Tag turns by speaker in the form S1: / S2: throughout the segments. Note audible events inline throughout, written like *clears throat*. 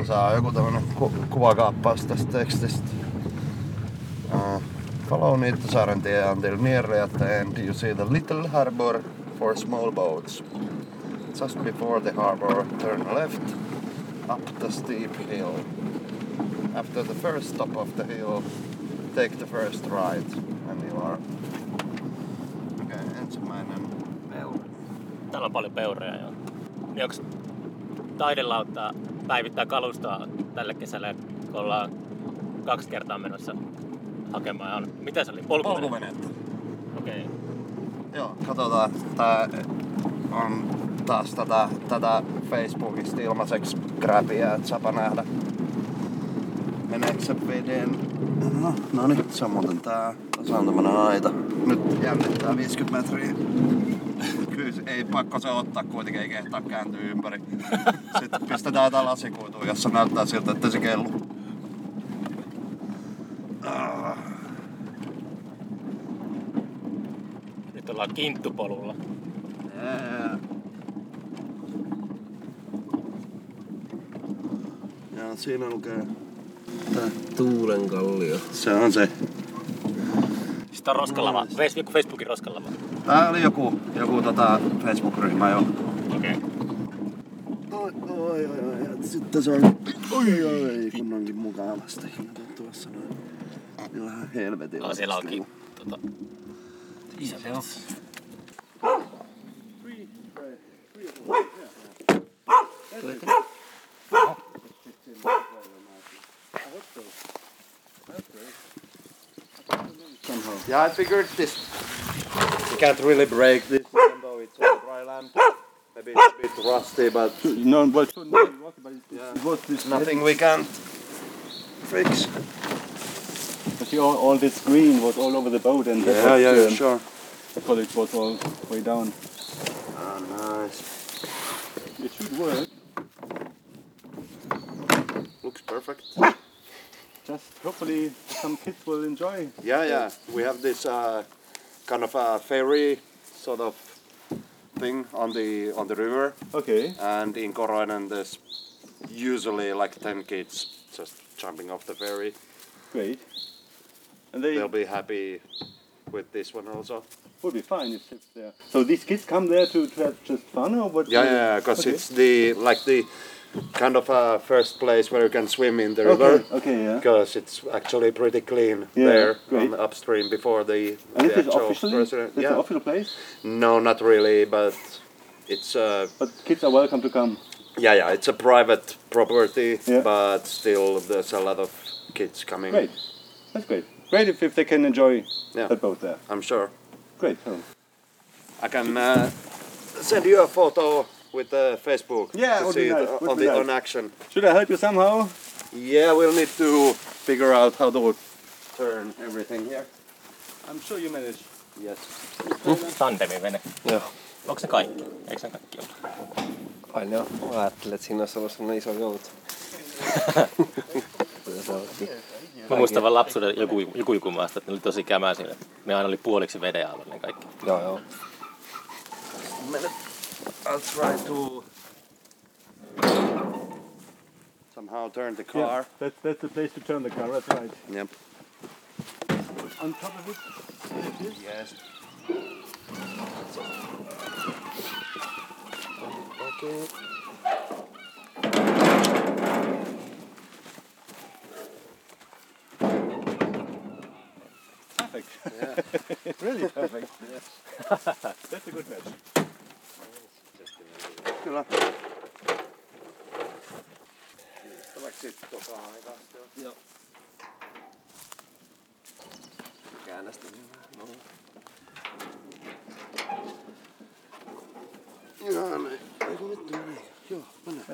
S1: tästä saa joku tämmönen ku- kuvakaappaus tästä tekstistä. Uh, follow Niittosaaren tie until near the end you see the little harbor for small boats. Just before the harbor, turn left up the steep hill. After the first stop of the hill, take the first right and you are... Okay, ensimmäinen
S2: Täällä on paljon peuroja joo. Niin onks taidelauttaa päivittää kalustoa tälle kesälle, kun ollaan kaksi kertaa menossa hakemaan. On, mitä se oli? Polkuvene?
S1: polkuvenettä.
S2: Okei. Okay.
S1: Joo, katsotaan. Tää on taas tätä, tätä Facebookista ilmaiseksi grabia, että saapa nähdä. Meneekö se veden? No, no niin, se on muuten tää. Tässä on tämmönen aita. Nyt jännittää 50 metriä. Ei pakko se ottaa kuitenkin, ei kehtaa kääntyä ympäri. Sitten pistetään jotain lasikuitua, jossa näyttää siltä, että se kellu.
S2: Nyt ollaan kinttupolulla.
S1: Ja siinä lukee...
S3: Tää Tuulen kallio.
S1: Se on se.
S2: Sitten on roskalava. Face- joku Facebookin roskalava.
S1: Tää oli joku, joku tota Facebook-ryhmä jo.
S2: Okei. Okay.
S1: Oi, oi, oi, oi. Sitten se on... Oi, oi, oi, kunnankin mukavasti. Kato tuossa noin. Niin vähän helvetin.
S2: Ah, siellä onkin. Tota, isä se on.
S1: Yeah, I figured this. You can't really break this, even though it's on dry land. Maybe it's a bit rusty, but
S4: No, well, so no, it but it,
S1: Yeah.
S4: it was this
S1: nothing we can fix.
S4: But see, all, all this green was all over the boat, and
S1: Yeah,
S4: was,
S1: yeah, yeah,
S4: um,
S1: sure.
S4: because it was all way down.
S1: Ah, nice.
S4: It should work.
S1: Looks perfect.
S4: Just hopefully some kids will enjoy.
S1: Yeah, yeah. We have this uh, kind of a ferry sort of thing on the on the river,
S4: Okay.
S1: and in Koroinen there's usually like ten kids just jumping off the ferry.
S4: Great. And they
S1: They'll be happy with this one also.
S4: would be fine if it's there. So these kids come there to, to have just fun, or what?
S1: Yeah, yeah, because
S4: Okay.
S1: it's the like the kind of a first place where you can swim in the river.
S4: Okay. Okay. Yeah.
S1: Because it's actually pretty clean
S4: Yeah,
S1: there
S4: great.
S1: on upstream before the,
S4: And
S1: the
S4: is
S1: actual
S4: officially
S1: president.
S4: this
S1: Yeah.
S4: an official place,
S1: No, not really, but it's uh,
S4: but kids are welcome to come.
S1: yeah, yeah, it's a private property,
S4: Yeah.
S1: but still there's a lot of kids coming.
S4: Great. That's great. Great if, if they can enjoy
S1: Yeah.
S4: that boat there.
S1: I'm sure.
S4: Great. So.
S1: I can uh, send you a photo with uh, Facebook
S4: Yeah,
S1: to
S4: would
S1: see
S4: be
S1: it
S4: nice, would
S1: on
S4: be
S1: the
S4: nice.
S1: on action.
S4: Should I help you somehow?
S1: Yeah, we'll need to figure out how to turn everything here.
S4: I'm sure you manage.
S1: Yes.
S2: Tandemin vene.
S3: Joo.
S2: Onko se kaikki? Eikö se kaikki ole?
S3: Ai ne on. Mä ajattelin, että siinä olisi ollut sellainen iso onkin. *laughs*
S2: Mä muistan vaan lapsuuden joku, joku jukumaasta, että ne oli tosi kämäisiä. Ne aina oli puoliksi veden alla ne kaikki.
S3: Joo, joo.
S1: I'll try to somehow turn the car.
S4: Yeah, that's, that's the place to turn the car, that's right.
S1: Yep.
S4: On top of it,
S1: Yes. Okay.
S4: perfect. *laughs* really *laughs* perfect. Yes. *laughs* that's a good match.
S1: Kyllä. Tuleeko sitten tota aikaa?
S3: Joo. Käännä sitä. No.
S1: Joo, niin. Eikö vittu, niin. Joo, mene.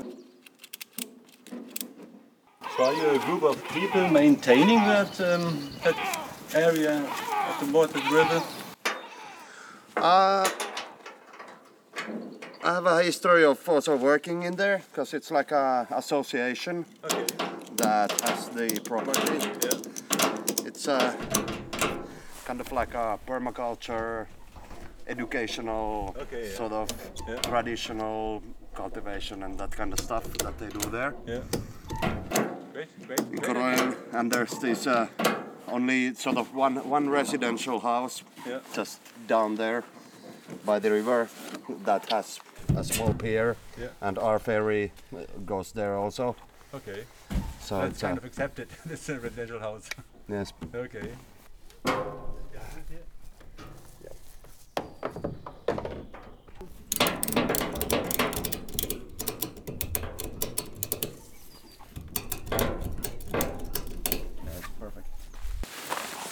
S4: So are you a group of people maintaining that, um, that area of the water river?
S1: Uh, I have a history of also working in there because it's like a association
S4: Okay.
S1: that has the property. It's a kind of like a permaculture, educational,
S4: Okay, yeah.
S1: sort of
S4: Yeah.
S1: traditional cultivation and that kind of stuff that they do there.
S4: Yeah. Great, great.
S1: Koroil, and there's this uh, only sort of one one residential house
S4: Yeah.
S1: just down there by the river that has a small pier,
S4: Yeah.
S1: and our ferry uh, goes there also.
S4: Okay.
S1: So
S4: That's
S1: it's uh,
S4: kind of accepted. *laughs* this is a residential house.
S1: yes.
S4: okay.
S1: That's perfect.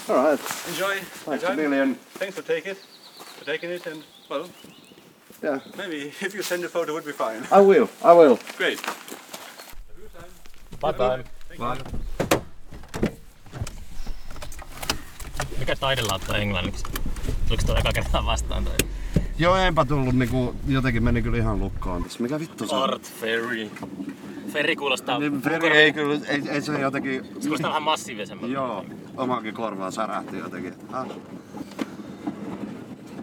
S1: All right.
S4: Enjoy.
S1: Thanks a
S4: Enjoy.
S1: million.
S4: Thanks for taking it. For taking it and well,
S1: Yeah.
S4: maybe if you send a photo would be fine.
S1: I will. I will.
S4: Great.
S2: Bye bye. Mikä taidelautta on englanniksi? Tuliko tuo eka kertaa vastaan toi?
S1: Joo, enpä tullut niinku, jotenkin meni kyllä ihan lukkoon tässä. Mikä vittu se on?
S2: Art Ferry. Ferry kuulostaa,
S1: Niin, Feri ei kyllä, ei, ei se jotenkin...
S2: se kuulostaa vähän massiivisemmalta.
S1: Joo, omakin korvaan särähti jotenkin. Ah.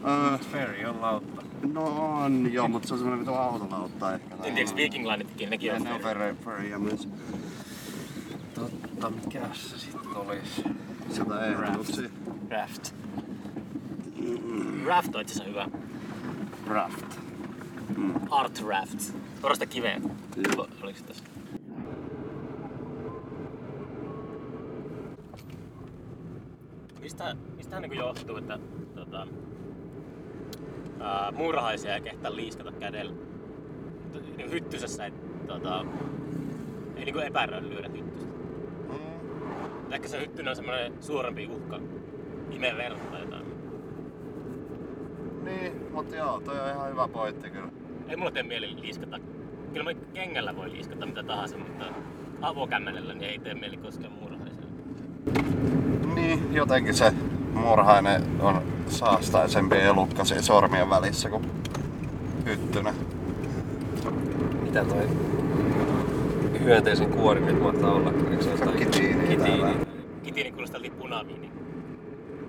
S1: Öö,
S3: Ferry on lautta.
S1: No on joo, mutta se on semmonen vitu autolautta ehkä.
S2: En tiedä, Viking Linetkin, nekin on
S1: ne on
S2: ferry.
S1: ferry, myös.
S3: Totta, mikäs se sitten olisi?
S1: Sitä ehdotuksia.
S2: Raft. Raft on itse asiassa hyvä.
S1: Raft.
S2: Art Raft. Korosta kiveen.
S1: Joo.
S2: Oliko se tässä? Mistä, mistähän niin johtuu, että tota, ää, muurahaisia ei kehtaa liiskata kädellä? Niin hyttysessä ei, tota, ei niin epäröi lyödä hyttystä.
S1: Mm.
S2: Ehkä se hyttynen on semmoinen suurempi uhka. Imee verta tai jotain.
S1: Niin, mutta joo, toi on ihan hyvä pointti kyllä.
S2: Ei mulla tee mieli liiskata. Kyllä mä kengällä voi liiskata mitä tahansa, mutta avokämmenellä niin ei tee mieli koskea muurahaiselle.
S1: Niin, jotenkin se murhainen on saastaisempi elukka siinä sormien välissä kuin hyttynen.
S3: Mitä toi hyönteisen kuori nyt mahtaa olla? Eikö se ole jotain-
S1: Kitiini
S3: Kitiini.
S2: Kitiini kuulostaa li punaviini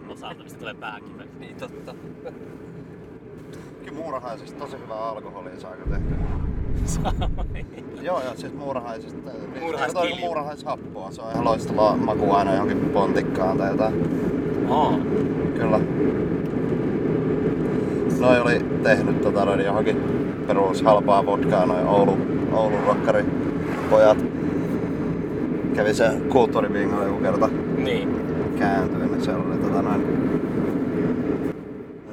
S2: osalta, mistä tulee pääkive.
S3: Niin totta.
S1: Kyllä muurahaisista tosi hyvää alkoholia saa tehtyä. Joo, joo, siis muurahaisista. Niin,
S2: Muurahaiskilju.
S1: Muurahais muurahaishappoa, se on ihan loistava maku aina johonkin pontikkaan tai jotain.
S2: Oo.
S1: Kyllä. Noi oli tehnyt tota noin johonkin perus halpaa vodkaa noin Oulu, Oulun rokkari pojat. Kävi se kulttuuribingo joku kerta
S2: Niin.
S1: kääntyi, niin se oli tota noin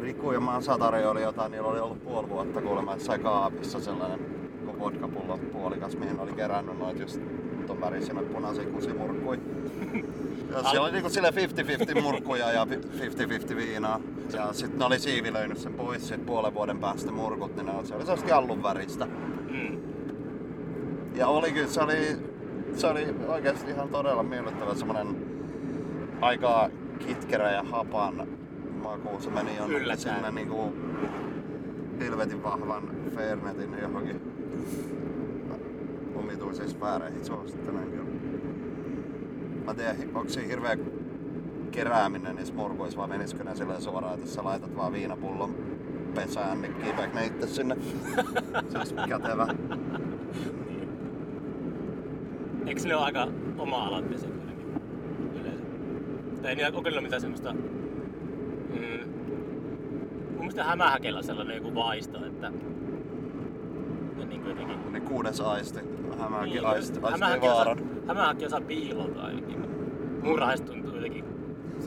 S1: Riku ja Mansatari oli jotain, niillä oli ollut puoli vuotta kuulemma jossain kaapissa sellainen vodkapullo puolikas, mihin oli kerännyt noit just ton värisinä punaisia kusimurkkui. *laughs* Ja siellä oli niinku sille 50-50 murkkuja ja 50-50 viinaa. Ja sit ne oli siivilöinyt sen pois sit puolen vuoden päästä murkut, niin ne oli, se oli sellaista jallun väristä.
S2: Mm.
S1: Ja oli kyllä, se oli, se oli oikeasti ihan todella miellyttävä semmonen aika kitkerä ja hapan maku. Se meni jonnekin
S2: Yllättäen.
S1: sinne niinku helvetin vahvan Fernetin johonkin omituisiin sfääreihin. Suosittelen kyllä. Mä tiedän, onko siinä hirveä kerääminen niissä murkuissa vai menisikö ne silleen suoraan, että sä laitat vaan viinapullon pesään, niin kiipeekö ne itse sinne? Se *laughs* olisi kätevä.
S2: Eikö ne ole aika oma-aloitteisia kuitenkin yleensä? Tai ei niillä kokeilla mitään semmoista... Mm, mun mielestä hämähäkellä on sellainen joku vaisto, että... Niin kuin jotenkin...
S1: Niin kuudes aisti. Hämähäkin
S2: Niin,
S1: aisti, aisti
S2: osaa,
S1: vaaran.
S2: hämähäkki osaa piilota ainakin. Muurahais tuntuu jotenkin...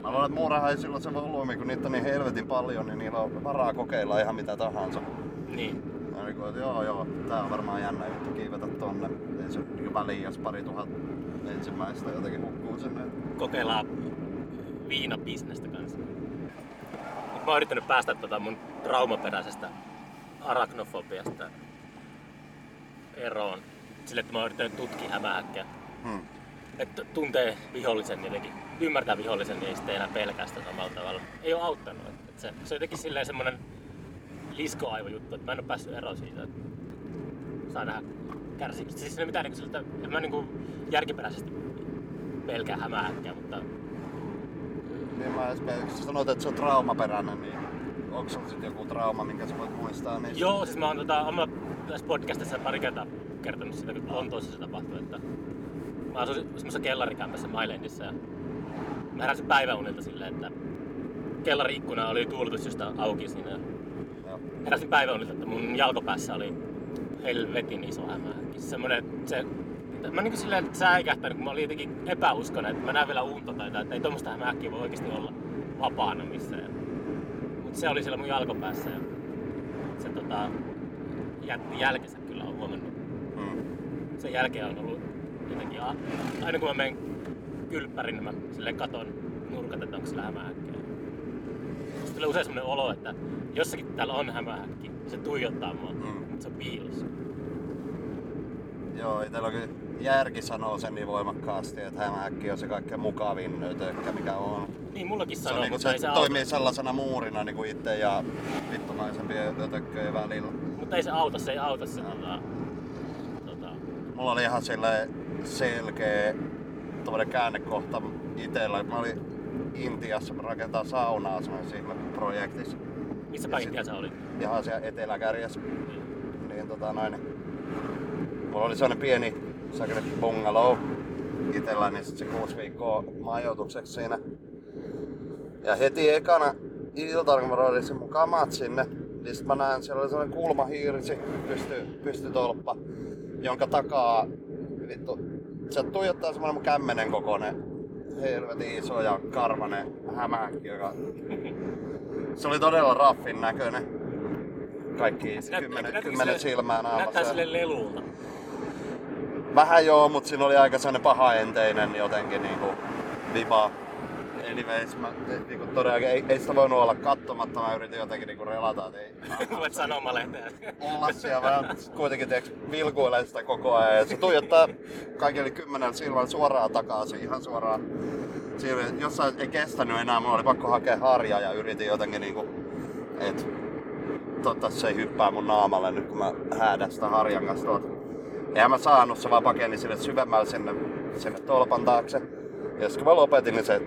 S1: Mä luulen, että muurahaisilla se volyymi, kun niitä on niin helvetin paljon, niin niillä on varaa kokeilla ihan mitä tahansa.
S2: Niin.
S1: Ja niin kuin, että joo joo, tää on varmaan jännä juttu kiivetä tonne. Ei se niin väliin, jos pari tuhat ensimmäistä jotenkin hukkuu sinne.
S2: kokeillaan viinabisnestä kanssa. Mä oon yrittänyt päästä tota mun traumaperäisestä arachnofobiasta eroon. Sille, että mä oon yrittänyt tutkia hämähäkkiä.
S1: Hmm.
S2: Että tuntee vihollisen jotenkin, ymmärtää vihollisen, niin ei sitten enää pelkää sitä samalla tavalla. Ei oo auttanut. Et se, se on jotenkin silleen semmonen liskoaivojuttu, että mä en oo päässyt eroon siitä. Että saa nähdä kärsimistä. Siis ei ole mitään niinku siltä, en mä niinku järkiperäisesti pelkää hämähäkkiä, mutta
S1: Niin mä esimerkiksi sanoit, että se on traumaperäinen, niin onko sulla sitten joku trauma, minkä sä voit muistaa niistä?
S2: Joo, siis mä oon tota, oma tässä podcastissa pari kertaa kertonut siitä, kun Lontoossa se tapahtui, että mä asuin semmoisessa kellarikämpässä Mailendissä ja mä heräsin päiväunilta silleen, että kellariikkuna oli tuuletus just auki siinä.
S1: Joo.
S2: Heräsin päiväunilta, että mun jalkopäässä oli helvetin iso hämähäkki. Semmonen, se, mä niinku silleen säikähtänyt, kun mä olin jotenkin epäuskonen, että mä näen vielä unta tai jotain, että ei tuommoista hämähäkkiä voi oikeasti olla vapaana missään. Se oli siellä mun jalkopäässä ja se tota, jätti jälkensä kyllä on huomannut.
S1: Mm.
S2: Sen jälkeen on ollut jotenkin, a- aina kun mä menen kylppärin, niin mä silleen katon nurkat, että onko sillä hämähäkkejä. Sitten tulee usein sellainen olo, että jossakin täällä on hämähäkki, se tuijottaa mua,
S1: Mm.
S2: mutta se on piilossa.
S1: Joo, itellä kyllä järki sanoo sen niin voimakkaasti, että hämähäkki on se kaikkein mukavin nötökkä, mikä on.
S2: Niin mullakin
S1: Se,
S2: sanoo,
S1: on niinku,
S2: mutta,
S1: se,
S2: se
S1: toimii
S2: auta,
S1: sellaisena muurina niinku itse ja vittumaisempien nötökköjen välillä.
S2: mutta ei se auta, se ei auta se tota, tota,
S1: Mulla oli ihan selkeä tommonen käännekohta itellä. Mä olin Intiassa rakentaa saunaa semmoisessa projektissa.
S2: missä päin sä olit?
S1: Ihan siellä eteläkärjessä. Niin tota noin. Mulla oli sellainen pieni sakeli bungalow itellä, niin sit se kuusi viikkoa majoitukseksi siinä. Ja heti ekana iltana, kun mä roidin sen mun kamat sinne, niin sit mä näen, siellä oli sellainen kulmahiirsi, pysty, pystytolppa, jonka takaa, vittu, se tuijottaa semmoinen mun kämmenen kokoinen, helvetin iso ja karvanen hämähäkki, joka... *laughs* Se oli todella raffin näköinen. Kaikki kymmenen, kymmenen silmää
S2: Näyttää
S1: naamassa.
S2: sille lelulta.
S1: Vähän joo, mutta siinä oli aika sellainen pahaenteinen jotenkin niinku viba. Anyways, mä niinku todellakin ei, ei sitä voinut olla katsomatta. Mä yritin jotenkin niinku relata, että ei *laughs*
S2: Luet sanomalehteen.
S1: olla siellä. Mä kuitenkin tiiäks, vilkuilen sitä koko ajan. Ja se tuijottaa kaikille kymmenen silmällä suoraan takaisin, ihan suoraan. Siinä jossain ei kestänyt enää, mulla oli pakko hakea harjaa ja yritin jotenkin niinku, et toivottavasti se ei hyppää mun naamalle nyt kun mä häädän sitä harjan kanssa tuolta. Eihän mä saanut, se vaan pakeni sinne syvemmälle sinne, sinne tolpan taakse. Ja sitten kun mä lopetin, niin se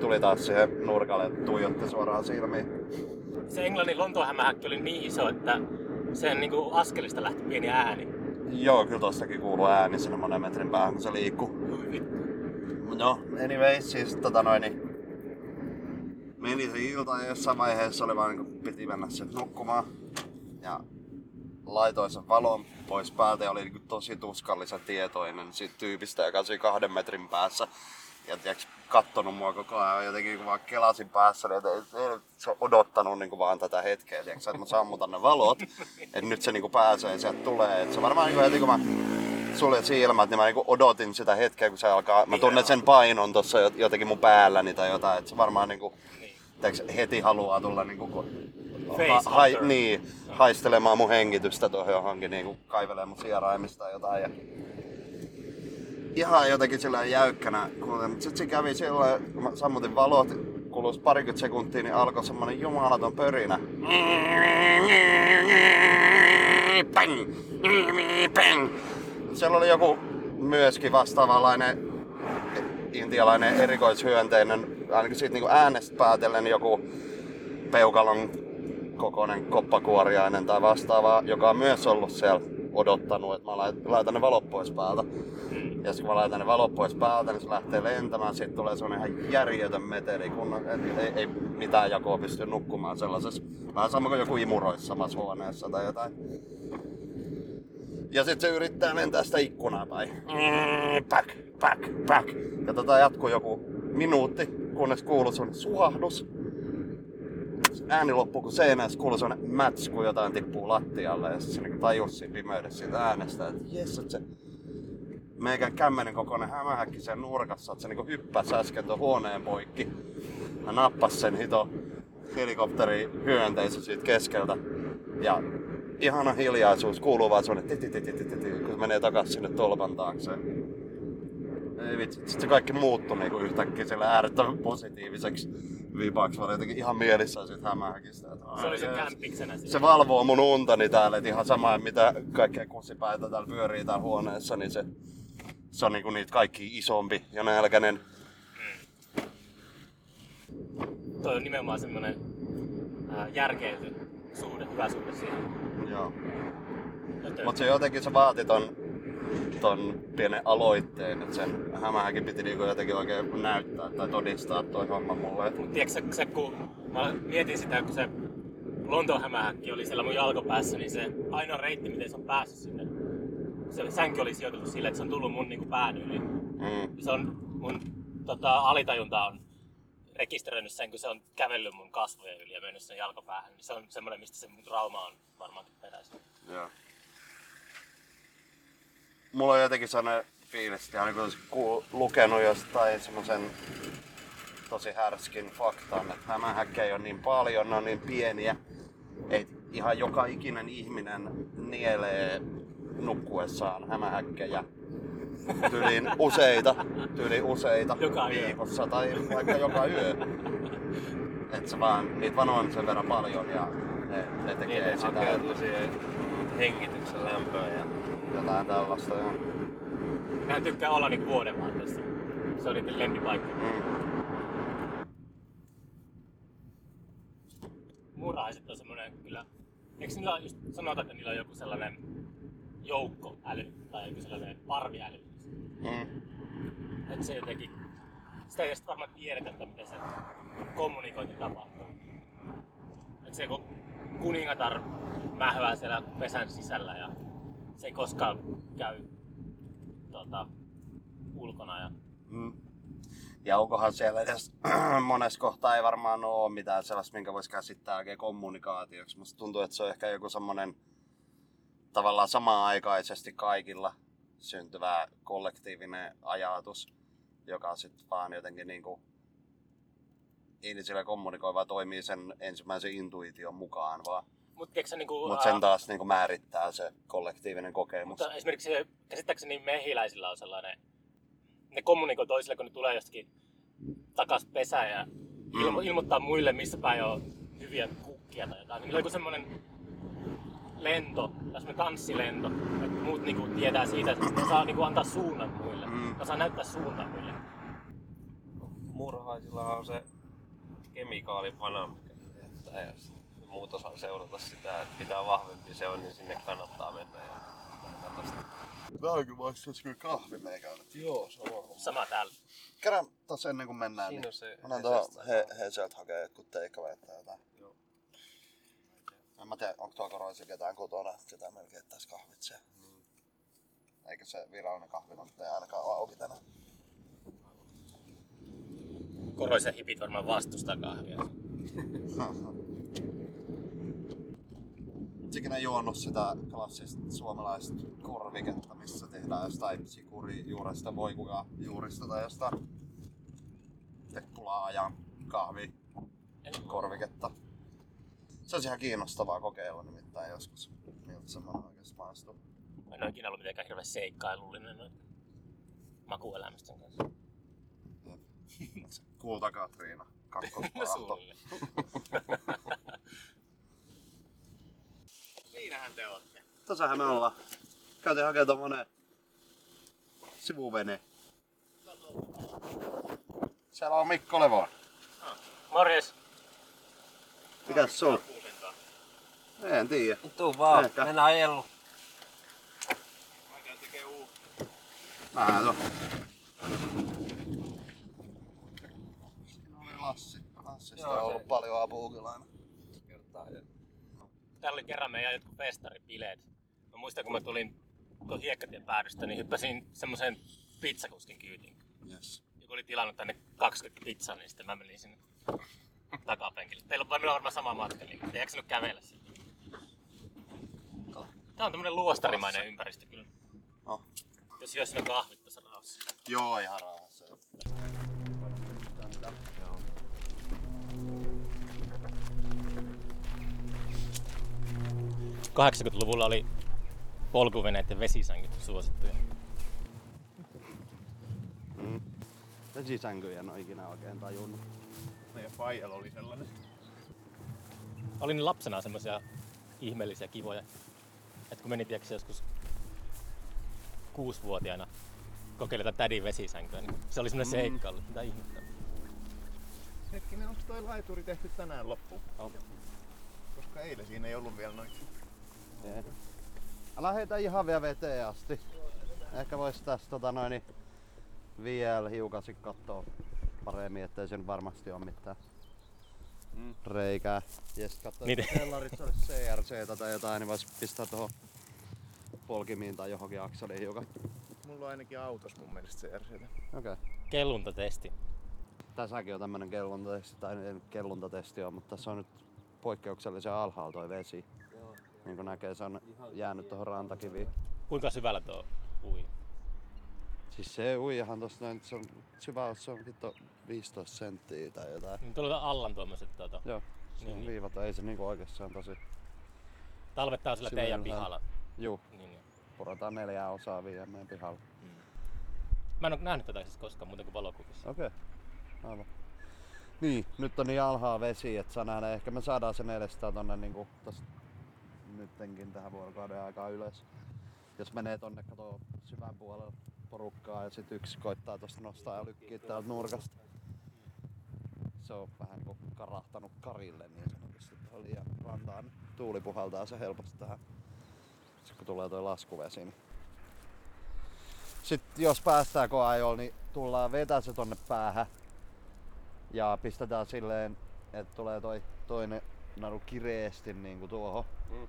S1: tuli taas siihen nurkalle ja tuijotti suoraan silmiin.
S2: Se Englannin Lontoon hämähäkki oli niin iso, että sen niinku askelista lähti pieni ääni.
S1: Joo, kyllä tostakin kuuluu ääni sinne monen metrin päähän, kun se liikkuu. No, anyways, siis tota noin, niin meni se ilta ja jossain vaiheessa oli vaan niin piti mennä sitten nukkumaan. Ja laitoin sen valon pois päältä ja oli niin tosi tuskallisen tietoinen siitä tyypistä, joka oli kahden metrin päässä. Ja tiiäks, kattonut mua koko ajan jotenkin kun vaan kelasin päässä, niin että ei- se on odottanut niin vaan tätä hetkeä, tiiäks, että mä sammutan ne valot, että nyt se niin paljon sieltä tulee. Et se varmaan niin heti kun mä suljen silmät, niin mä niin odotin sitä hetkeä, kun se alkaa, mä tunnen sen painon tuossa jotenkin mun päälläni tai jotain, että se varmaan niin kuin, tiiäks, heti haluaa tulla niin kuin,
S2: Hunter.
S1: niin, haistelemaan mun hengitystä tuohon johonkin, niin kuin kaivelee mun sieraimista tai jotain. Ja ihan jotenkin sillä jäykkänä, mutta sitten se kävi sillä kun mä sammutin valot, kuluisi parikymmentä sekuntia, niin alkoi semmonen jumalaton pörinä. Peng! Peng! Siellä oli joku myöskin vastaavanlainen intialainen erikoishyönteinen, ainakin siitä niin äänestä päätellen joku peukalon kokoinen koppakuoriainen tai vastaava, joka on myös ollut siellä odottanut, että mä lait- laitan ne valot pois päältä. Ja sitten kun mä laitan ne valot pois päältä, niin se lähtee lentämään. Sitten tulee semmonen ihan järjetön meteli, kun ei, ei, mitään jakoa pysty nukkumaan sellaisessa. Vähän sama kuin joku imuroissa samassa huoneessa tai jotain. Ja sitten se yrittää lentää sitä ikkunaa päin. Päk, päk, päk. Ja tota jatkuu joku minuutti, kunnes kuuluu semmonen suhahdus. Ääni loppuu kuin sitten kuuluu semmonen mäts, kun jotain tippuu lattialle. Ja sitten se niinku tajus siinä pimeydessä siitä äänestä, että jes, että se meikän kämmenen kokoinen hämähäkki sen nurkassa, että se niinku hyppäsi äsken tuon huoneen poikki. Mä nappas sen hito helikopteri hyönteisö siitä keskeltä. Ja ihana hiljaisuus kuuluu vaan semmonen kun menee takas sinne tolpan taakse. Ei vitsi, sit se kaikki muuttui niinku yhtäkkiä sille äärettömän positiiviseksi vipaksi. Mä olin jotenkin ihan mielissään siitä hämähäkistä. että
S2: Se oli se siinä.
S1: Se valvoo mun untani täällä, että ihan sama mitä kaikkea kussipäitä täällä pyörii täällä huoneessa, niin se, se on niinku niitä kaikki isompi ja nälkäinen.
S2: Toi on nimenomaan semmonen ää, järkeilty suhde, hyvä suhde siihen.
S1: Joo.
S2: Että
S1: Mut se jotenkin se vaati ton ton pienen aloitteen, että sen hämähäkin piti niinku jotenkin oikein näyttää tai todistaa toi homma mulle.
S2: Mutta tiedätkö sä, se, kun mä mietin sitä, kun se Lontoon hämähäkki oli siellä mun jalkopäässä, niin se ainoa reitti, miten se on päässyt sinne, se sänky oli sijoitettu sille, että se on tullut mun niinku pään yli.
S1: Mm.
S2: Se on mun tota, alitajunta on rekisteröinyt sen, kun se on kävellyt mun kasvojen yli ja mennyt sen jalkopäähän. Niin se on semmoinen, mistä se mun trauma on varmaankin peräisin.
S1: Joo. Mulla on jotenkin sellainen fiilis, että aina kun olisin kuul- lukenut jostain semmoisen tosi härskin faktan, että hämähäkkejä on niin paljon, ne on niin pieniä, että ihan joka ikinen ihminen nielee nukkuessaan hämähäkkejä. Tyyliin useita, tyyliin useita
S2: Joka yö.
S1: viikossa tai vaikka joka yö. Että se vaan, niitä vaan on sen verran paljon ja ne, ne tekee
S3: Niin, ne
S1: sitä
S3: hakeutuu siihen hengityksen lämpöön ja
S1: jotain tällaista. Ja,
S2: Mä tykkää olla niin vuoden vaan tässä. Se oli niiden lempipaikka.
S1: mm.
S2: Muurahaiset on semmoinen kyllä... Eikö niillä just sanotaan, että niillä on joku sellainen joukkoäly tai joku sellainen parviäly?
S1: Mm.
S2: Että se jotenkin... Sitä ei varmaan tiedetä, että miten se kommunikointi tapahtuu. Että se kun kuningatar mähvää siellä pesän sisällä ja se ei koskaan käy tota, ulkona ja
S1: Mm. Ja onkohan siellä edes *clears throat* monessa kohtaa ei varmaan ole mitään sellaista, minkä voisi käsittää oikein kommunikaatioksi. Musta tuntuu, että se on ehkä joku semmoinen tavallaan samaan-aikaisesti kaikilla syntyvä kollektiivinen ajatus, joka sitten vaan jotenkin niinku ei ne sillä kommunikoi, vaan toimii sen ensimmäisen intuition mukaan vaan.
S2: Mutta niinku...
S1: Mutta sen taas niinku määrittää se kollektiivinen kokemus.
S2: Mutta esimerkiksi se- käsittääkseni mehiläisillä on sellainen, ne kommunikoi toisille, kun ne tulee jostakin takas pesään ja ilmo,
S1: Mm.
S2: ilmoittaa muille, missä päin on hyviä kukkia tai jotain. Niillä on joku semmoinen lento, tai semmoinen tanssilento, että muut niinku tietää siitä, että ne saa niinku antaa suunnan muille.
S1: Mm.
S2: Ne saa näyttää suunnan muille.
S3: murhaisilla on se kemikaalipana, mikä että jos muut osaa seurata sitä, että mitä vahvempi se on, niin sinne kannattaa mennä. Ja.
S1: Tää on kyllä kahvi meikällä.
S3: Joo, sama homma.
S2: Sama täällä.
S1: Käydään tossa ennen kuin mennään.
S3: Siinä
S1: niin
S3: on se
S1: Mennään tuohon
S3: Hesestä.
S1: he, Heseltä hakee jotkut takeaway tai jotain.
S3: Joo.
S1: En mä tiedä, onko tuo koroisi ketään kotona, ketä melkein ettäis kahvit siellä. Eikä se virallinen kahvinotto ainakaan ole auki tänään.
S2: Koroisen hipit varmaan vastustaa kahvia. *laughs*
S1: Ikinä juonut sitä klassista suomalaista korviketta, missä tehdään jostain sikurijuuresta, voikuka juurista tai jostain teppulaa ja kahvi korviketta. Se olisi ihan kiinnostavaa kokeilla nimittäin joskus, miltä semmoinen oikeasti maistuu.
S2: Mä en ole ikinä ollut mitenkään hirveän seikkailullinen noin makuelämysten kanssa.
S1: Kulta Katriina,
S2: No *laughs* Siinähän te olette.
S1: Tossahan me ollaan. Käytiin hakemaan tommonen sivuvene. Siellä on Mikko Levon.
S2: Morjes.
S1: Mikäs se on? En tiedä.
S3: Tuu vaan,
S1: Ehkä.
S3: mennään ajellu.
S1: Vähän to. Siinä oli Lassi. Lassista
S3: Joo,
S1: on
S3: se-
S1: ollut paljon apua kyllä aina.
S2: Täällä oli kerran meidän jotkut festaribileet. Mä muistan, kun mä tulin tuon hiekkatien päädystä, niin hyppäsin semmoisen pizzakuskin kyytiin.
S1: Yes.
S2: Joku oli tilannut tänne 20 pizzaa, niin sitten mä menin sinne takapenkille. Teillä on varmaan sama matka, niin te jaksanut kävellä sinne. Tää on tämmönen luostarimainen ympäristö kyllä.
S1: No.
S2: Jos jos siinä kahvit tuossa rauhassa.
S1: Joo, ihan rauhassa.
S2: 80-luvulla oli polkuveneiden vesisänkyt suosittuja.
S1: Mm. Vesisänkyjä en ole ikinä oikein tajunnut.
S5: Meidän faijalla oli sellainen.
S2: Oli niin lapsena semmoisia ihmeellisiä kivoja. että kun meni tiedätkö, joskus kuusivuotiaana kokeilla tädin vesisänkyä, niin se oli semmoinen
S1: Mm.
S2: seikkailu, mitä ihmettä.
S5: Hetkinen, onko toi laituri tehty tänään loppuun?
S2: On.
S5: Koska eilen siinä ei ollut vielä noita.
S1: Älä heitä ihan vielä veteen asti. ehkä vois tässä tota noin niin vielä hiukasin kattoo paremmin, ettei sen varmasti ole mitään
S3: Mm.
S1: reikää. Ja sit kattoo,
S2: Miten?
S1: että kellarissa olisi CRC tai jotain, niin vois pistää tuohon polkimiin tai johonkin akseliin hiukan.
S5: Mulla on ainakin autos mun mielestä CRCtä.
S1: Okei. Okay.
S2: Kelluntatesti.
S1: Tässäkin on tämmönen kelluntatesti, tai ei nyt kelluntatesti on, mutta tässä on nyt poikkeuksellisen alhaalla toi vesi. Niin kuin näkee, se on jäänyt tuohon rantakiviin.
S2: Kuinka syvällä tuo ui?
S1: Siis se uijahan tossa noin, se on syväys, se on vittu 15 senttiä tai jotain.
S2: Niin tuli Allan tuommoiset tuota.
S1: Joo, se on
S2: Niin.
S1: viivat, ei se niinku oikeesti, se on tosi...
S2: Talvet tää on sillä
S1: Sillä
S2: teidän
S1: ylhäällä.
S2: pihalla.
S1: Juu,
S2: Niin, niin.
S1: puretaan neljää osaa vielä meidän pihalla.
S2: Mä en oo nähnyt tätä siis koskaan muuten kuin valokuvissa.
S1: Okei, okay. aivan. Niin, nyt on niin alhaa vesi, että saa nähdä, ehkä me saadaan se 400 tonne niinku tosta nyttenkin tähän vuorokauden aikaan ylös. Jos menee tonne kato syvän puolella porukkaa ja sit yksi koittaa tosta nostaa ja lykkii täältä nurkasta. Se on vähän kuin karahtanut karille niin sanotusti tuohon liian rantaan. Tuuli puhaltaa se helposti tähän. Sitten kun tulee toi laskuvesi, niin sitten jos päästään koajolla, niin tullaan vetää se tonne päähän. Ja pistetään silleen, että tulee toi toinen naru kireesti niinku tuohon.
S3: Mm.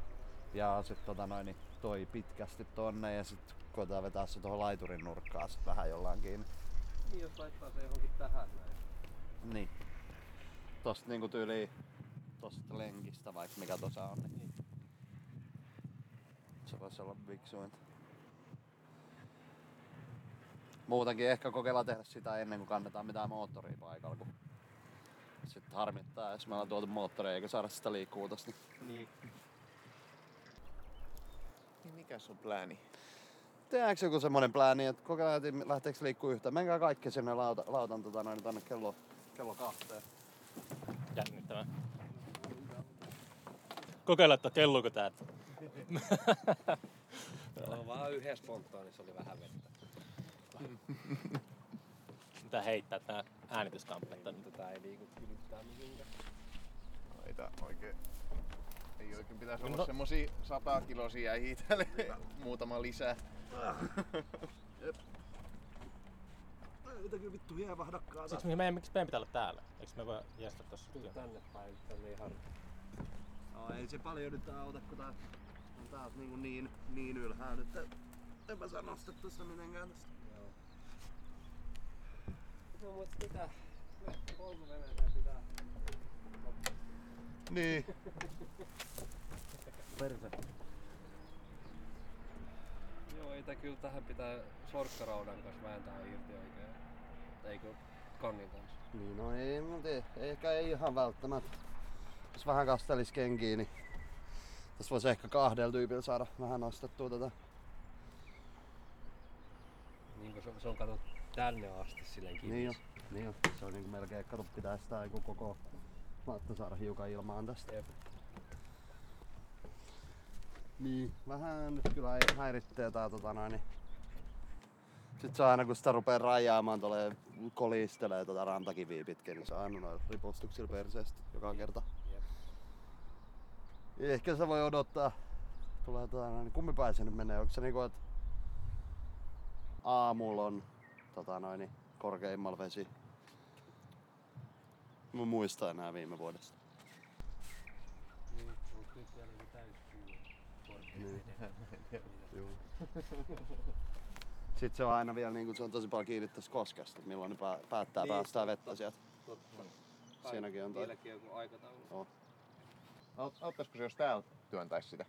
S1: Ja sitten tota noin, niin toi pitkästi tonne ja sitten koetaan vetää se tuohon laiturin nurkkaan sit vähän jollain kiinni.
S3: Niin jos laittaa se johonkin tähän näin.
S1: Niin. Tosta niinku tyyliin tosta lenkistä vaikka mikä tossa on. Niin. Se voisi olla viksuinta. Muutenkin ehkä kokeilla tehdä sitä ennen kuin kannetaan mitään moottoria paikalla, kun sitten harmittaa, jos me ollaan tuotu moottoria eikä saada sitä liikkuu tosta. Niin.
S3: Niin.
S5: Niin mikä sun plääni?
S1: Tehdäänkö joku semmonen plääni, että kokeillaan, että lähteekö liikkuu yhtään? Menkää kaikki sinne lauta, lautan tota noin, tonne kello, kello kahteen.
S2: Jännittävää. Kokeilla, että kelluuko tää.
S3: No, vaan yhden spontaanissa oli vähän vettä.
S2: Mitä heittää tää äänityskampetta.
S3: Mutta tää ei liiku yhtään mihinkään.
S5: Ei tää oikein... Ei oikein pitäisi
S2: No-
S5: olla semmosia 100 kilosia jäihiä täällä. *laughs* Muutama lisää. *laughs*
S1: Mitä kyllä vittu hievahdakkaa
S2: Siksi me- meidän, miksi meidän pitää olla täällä? Eikö me voi jästä tossa?
S3: Kyllä tänne päin, tänne ihan
S1: No ei se paljon nyt auta, kun tää on taas niin, niin, niin ylhäällä, että en mä saa nostettu sitä mitenkään tästä.
S3: Joo. No mut mitä? Polkuveneeseen pitää.
S1: Niin. Perse.
S3: Joo, ei tää kyllä tähän pitää sorkkaraudan kanssa vääntää irti oikein. Eikö kannin kanssa?
S1: Niin no ei, mutta ei, ehkä ei ihan välttämättä. Jos vähän kastelis kenkiä, niin tässä voisi ehkä kahdella tyypillä saada vähän nostettua tätä.
S3: Niin se, se on kato tänne asti silleen kiinni.
S1: Niin jo, niin jo. Se on niinku melkein, kato pitää sitä niinku koko matta saada hiukan ilmaan tästä.
S3: Jep.
S1: Niin, vähän nyt kyllä häiritsee tää tota noin. Niin. Sitten se aina kun sitä rupee rajaamaan, tulee kolistelee tota rantakiviä pitkin, niin se aina noin ripostuksilla perseestä joka kerta.
S3: Jep.
S1: Ehkä se voi odottaa. Tulee tota noin, niin kummin päin se nyt menee? Onko se niinku, että aamulla on tota noin, niin korkeimmalla vesi? Mä muistan enää viime vuodesta.
S3: Niin, nyt
S1: Joo. Sitten se on aina vielä niinku, se on tosi paljon kiinni tästä koskesta, että milloin ne pää- päättää
S3: Niin,
S1: päästää
S3: totta.
S1: vettä sieltä.
S3: Totta.
S1: Siinäkin on toi.
S3: Niilläkin joku aikataulu.
S1: Oh.
S5: Aut- Auttaisiko se, jos täältä työntäis sitä?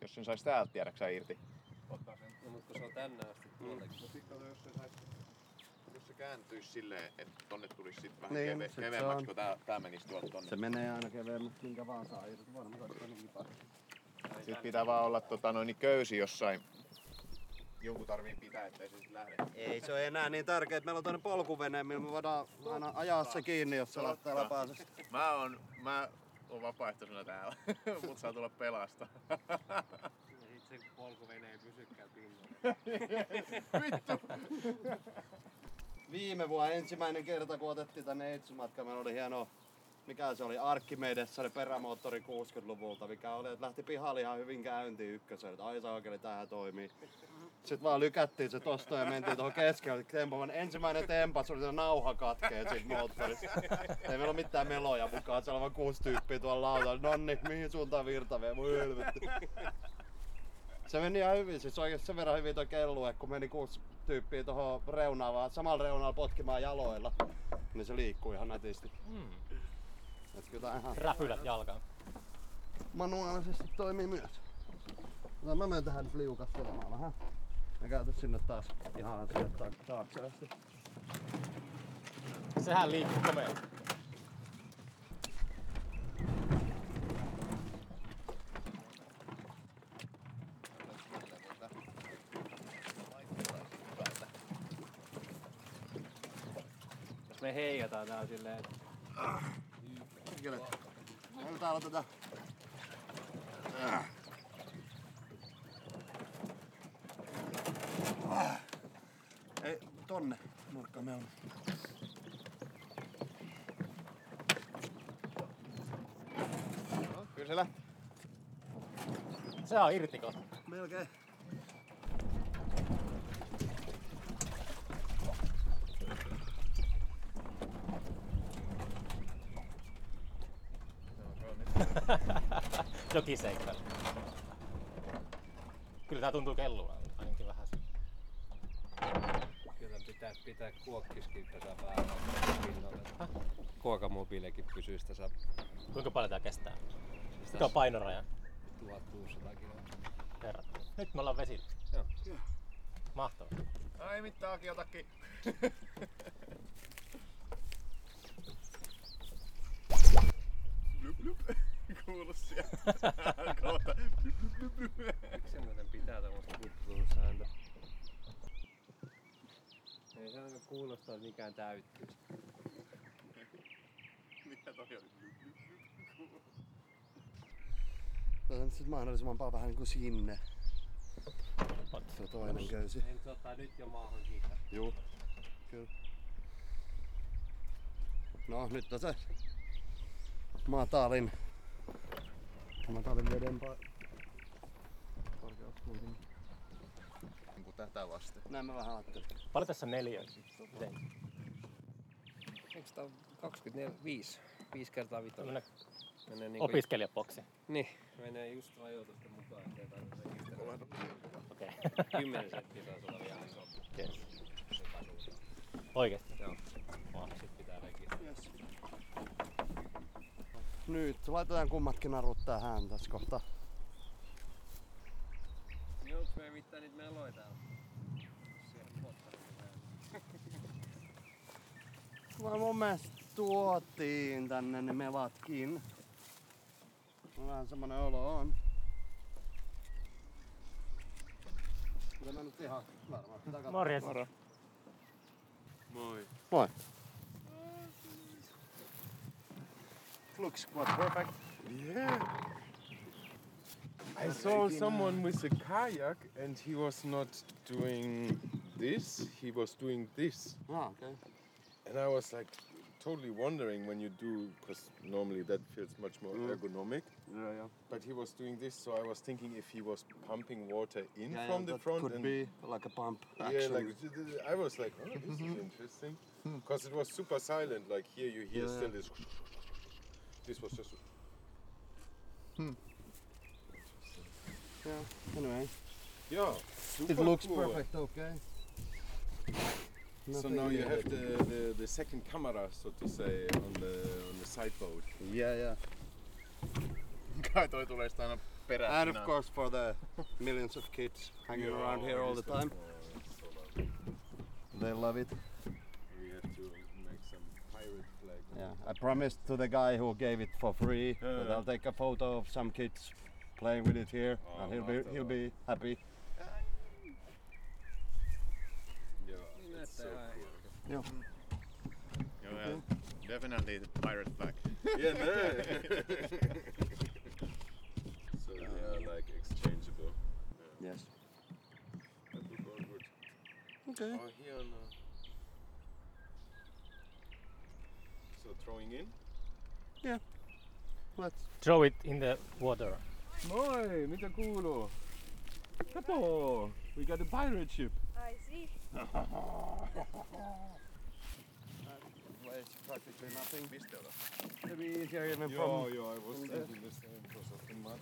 S5: Jos sen sais täältä tiedäksä irti? Ottaa sen.
S3: No, mutta kun se on tänne asti tuollekin.
S5: Mut sit kato, jos se sais... Jos se kääntyis silleen, että tonne tulisi sit vähän
S1: Niin,
S5: keve- keveämmäksi, kun tää, tää menisi tuolta tonne.
S1: Se menee aina keveämmäksi, minkä vaan saa irti. Varmaan.
S5: Sitten pitää vaan olla tota, noin niin köysi jossain. Jonkun tarvii pitää, ettei se sit lähde.
S1: Ei se ole enää niin tärkeää, että meillä on toinen polkuvene, millä me voidaan aina ajaa se kiinni, jos se lähtee läpäänsä.
S5: Mä oon, mä oon vapaaehtoisena täällä, *laughs* mut saa tulla pelastaa.
S3: Ja sit se polkuvene ei pysykään pinnalla. *laughs*
S1: Viime vuonna ensimmäinen kerta, kun otettiin tänne Eitsumatka, meillä oli hieno, mikä se oli, Arkimedes, oli perämoottori 60-luvulta, mikä oli, että lähti pihalle ihan hyvin käyntiin ykkösen, että ai saakeli, tämähän toimii. Sitten vaan lykättiin se tosta ja mentiin tuohon keskelle tempamaan. Ensimmäinen tempas oli se nauha katkee siitä moottorista. Ei meillä ole mitään meloja mukaan, siellä on vaan kuusi tyyppiä tuolla lautalla. Nonni, mihin suuntaan virta vie? Voi helvetti. Se meni ihan hyvin, siis oikeesti sen verran hyvin toi kellue, kun meni kuusi tyyppiä tuohon reunaan, vaan samalla reunalla potkimaan jaloilla, niin se liikkuu ihan nätisti.
S2: Mm.
S1: Et kyllä ihan
S2: Räpylät jalkaan.
S1: manuaalisesti toimii myös. No mä menen tähän nyt liukastelemaan vähän. Mä käytän sinne taas ihan sinne ta- taakse asti.
S2: Sehän liikkuu komeasti.
S3: Jos me heijataan tää silleen, että
S1: Kyllä. Meillä täällä tätä... Ei, tonne nurkkaan me on.
S5: No, kyllä se lähti.
S2: Se on irti kohta.
S1: Melkein. *laughs*
S2: Jokiseikkailu. Kyllä tää tuntuu kellua ainakin vähän.
S3: kyllä pitää pitää kuokkiskin tässä päällä. Kuokamobiilekin pysyisi tässä
S2: Kuinka paljon tää kestää? Mikä on painoraja?
S3: 1600 kiloa.
S2: Herra. Nyt me ollaan vesillä.
S3: Joo.
S2: Mahtavaa.
S5: Ai mitään Aki, otakin. *laughs* *laughs* Blup, blup. Kuulu sieltä. *laughs* Kohta.
S3: Miksi se muuten pitää tämmöistä kutsuussääntö? Ei se aina kuulostaa, että mikään täyttyisi.
S5: Mitä toi oli?
S1: Tää on sit mahdollisimman paljon vähän niinku sinne.
S2: Ot.
S1: Se toinen köysi.
S3: Ei nyt ottaa nyt jo maahan siitä.
S1: Juu. Kyllä. No nyt on se matalin. Matalin veden pa- korkeus kuitenkin.
S5: Niinku tätä vasten.
S1: Näin mä vähän ajattelin.
S2: Paljon tässä on neliöitä? Miten?
S3: Eikö tää ole 25? 5 kertaa 5.
S2: Tämmönen
S3: Menee niinku...
S2: opiskelijaboksi.
S3: Niin, menee just rajoitusten mukaan, ettei tarvitse.
S2: Okei.
S3: 10 senttiä olla vielä iso.
S2: Yes. Oikeesti?
S3: Joo.
S2: Wow.
S3: Sitten pitää rekisteröidä.
S1: Nyt laitetaan kummatkin narut tähän tässä kohtaa.
S3: Onks meillä mitään niitä meloja täällä?
S1: Mä mun mielestä tuotiin tänne ne melatkin. Vähän semmonen olo on. Mutta mä nyt ihan varmaan katsoa.
S2: Morjes.
S5: Moi.
S1: Moi. Looks quite perfect.
S6: Yeah. I saw someone with a kayak and he was not doing this, he was doing this.
S1: Ah, okay.
S6: And I was like totally wondering when you do, because normally that feels much more
S1: Mm.
S6: ergonomic,
S1: Yeah, yeah.
S6: but he was doing this, so I was thinking if he was pumping water in
S1: yeah
S6: from
S1: yeah,
S6: the
S1: that
S6: front
S1: could
S6: and
S1: be like a pump
S6: yeah, like I was like, oh, this is interesting, because it was super silent. Like here, you hear
S1: Yeah.
S6: still this. This was just hmm.
S1: yeah. Anyway,
S6: yeah.
S1: it looks
S6: cool.
S1: perfect. Okay.
S6: So now you have the, the, the second camera, so to say, on the on the side boat.
S1: Yeah, yeah.
S5: Kai toi tulee sitä aina perässä.
S1: And of course for the millions of kids hanging around here all the time. They love it.
S6: We have to make some pirate flag.
S1: Yeah, I promised to the guy who gave it for free that I'll take a photo of some kids playing with it here,
S6: Oh,
S1: and he'll be he'll be happy.
S6: Yeah,
S3: Niin
S6: it's so cool.
S1: Joo.
S5: Joo, yeah. Definitely the pirate flag. *laughs*
S6: Yeah, no. *laughs* so they are like exchangeable.
S1: Yes.
S6: That look.
S1: Okay.
S6: Oh, here on. Uh, so throwing in. Yeah.
S1: Let's.
S2: Throw it in the water.
S6: Moi, mitä kuuluu? Kato! We got a pirate ship.
S7: I see.
S1: Weighs practically nothing. Maybe easier even
S6: Yeah,
S1: from
S6: yeah, I was thinking the same because of the mud.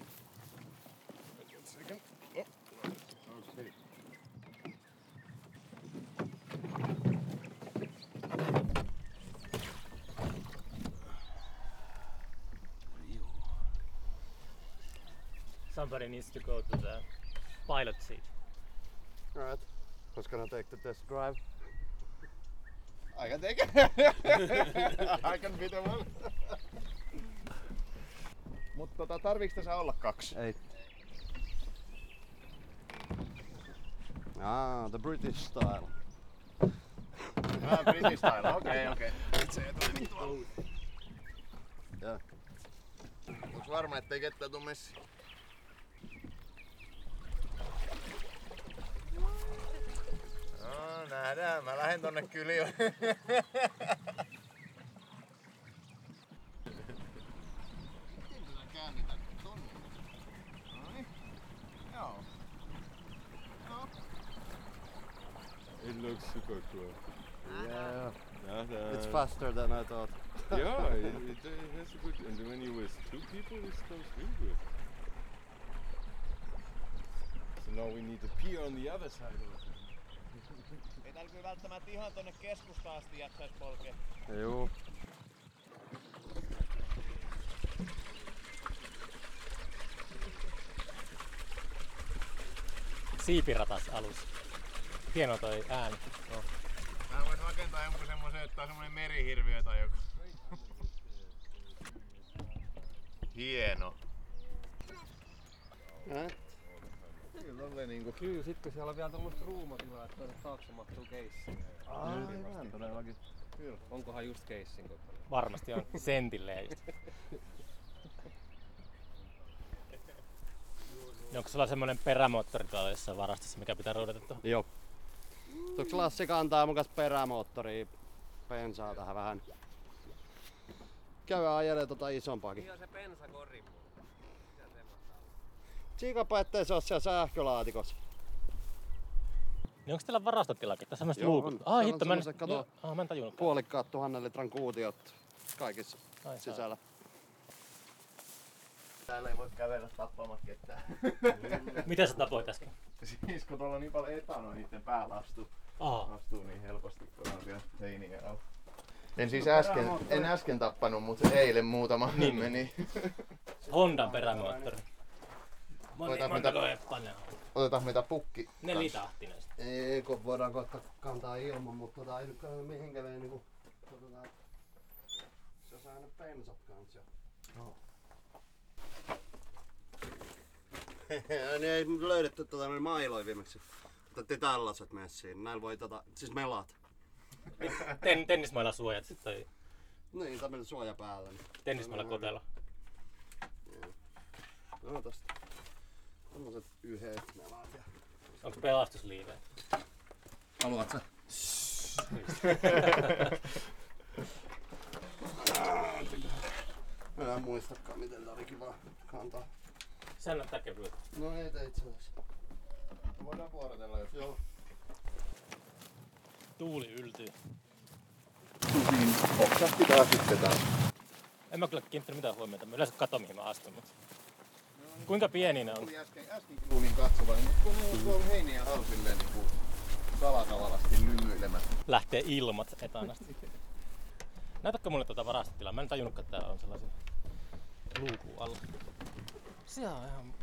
S6: Wait a second. Oh. Okay.
S2: Somebody needs to go to the pilot seat.
S1: Alright. Who's gonna take the test drive?
S5: I can take it. *laughs* I can be the one. Mutta tota, tarviiks tässä olla kaksi?
S1: Ei. Ah, the British style.
S5: Ah, British style, okei okei. Se ei tuolla.
S1: Joo.
S5: Onks varma ettei ketään tuu messiin? No nähdään, mä lähden tonne kyliin. käännetään tonne. Noin. Joo. No.
S6: It looks super cool.
S1: Yeah. It's faster than I thought.
S6: yeah, *laughs* it, it, it has a good. And when you with two people, it goes really good. So now we need to pee on the other side of it.
S5: Täällä kyllä välttämättä ihan tonne keskustaan asti jaksais polkea.
S1: Juu.
S2: Siipiratas alus. Hieno toi ääni. Oh.
S5: Mä vois rakentaa jonkun semmosen, että on semmonen merihirviö tai joku. Hieno.
S1: Eh?
S5: Kyllä on niinku.
S3: Kyllä, sit kun siellä on vielä tommoista ruumatilaa, että taakse mahtuu keissi.
S1: Aivan, todellakin.
S3: Kyllä. Onkohan just keissin kokoinen?
S2: Varmasti on *laughs* sentilleen just. Niin Onko sulla semmonen perämoottori tuolla jossain varastossa, mikä pitää ruudata tuohon?
S1: Joo. Tuo klassi kantaa mukas perämoottori bensaa tähän vähän. Käy ajelee tota isompaakin.
S3: on se pensakori mulla.
S1: Tsiikapa ettei se oo siellä sähkölaatikossa.
S2: Niin onko teillä varastotilakin? Tässä on luukut. Ah,
S1: on
S2: hitto, mä en,
S1: kato,
S2: ah, mä en tajunnut.
S1: Puolikkaat tuhannen litran kuutiot kaikissa
S2: Ai, saa.
S1: sisällä.
S5: Täällä ei voi kävellä tappamatta ketään. *laughs*
S2: Mitä sä tapoit äsken?
S5: siis kun tuolla on niin paljon etanoa, niiden päällä astuu,
S2: Aa,
S5: astuu niin helposti, kun on siellä seinien alla. En siis äsken, en äsken tappanut, mutta eilen muutama
S2: Niin.
S5: meni.
S2: Hondan perämoottori. Moni,
S5: Otetaan
S2: montako
S5: mitä-
S2: eppaa ne on?
S5: Otetaan mitä pukki.
S2: Nelitahtinen.
S1: Ei, kun voidaan kohta kantaa ilman, mutta tota ei nyt kannata mihinkään vei niinku... Katsotaan. Se saa *laughs* ne pensat kans jo. niin ei löydetty tota noin mailoja viimeksi. Otettiin tällaiset messiin. Näillä voi tota, siis melat.
S2: Ten, tennismailla suojat tai
S1: Niin, tämmönen suoja päällä. Niin.
S2: tennismailla kotelo.
S1: No tosta. Tämmöset yhdet melat ja...
S2: Onko pelastusliive?
S1: Haluat sä? Mä en muistakaan miten tää oli kiva kantaa.
S2: Sehän näyttää kevyeltä.
S1: No ei tee itse asiassa.
S5: Voidaan vuorotella jos
S1: Joo.
S2: Tuuli yltyy.
S5: oksas pitää sitten taas.
S2: En mä kyllä kiinnittänyt mitään huomiota. Mä yleensä katon mihin mä astun. Mutta... Kuinka pieni ne on?
S5: Tuli äsken, äsken kuulin katsovani, mutta kun mulla tuolla heiniä alla silleen niinku salakavalasti lymyilemässä.
S2: Lähtee ilmat etanasti. Näytätkö mulle tuota varastotilaa? Mä en tajunnutkaan, että täällä on sellaisia luukun alla. Se on ihan.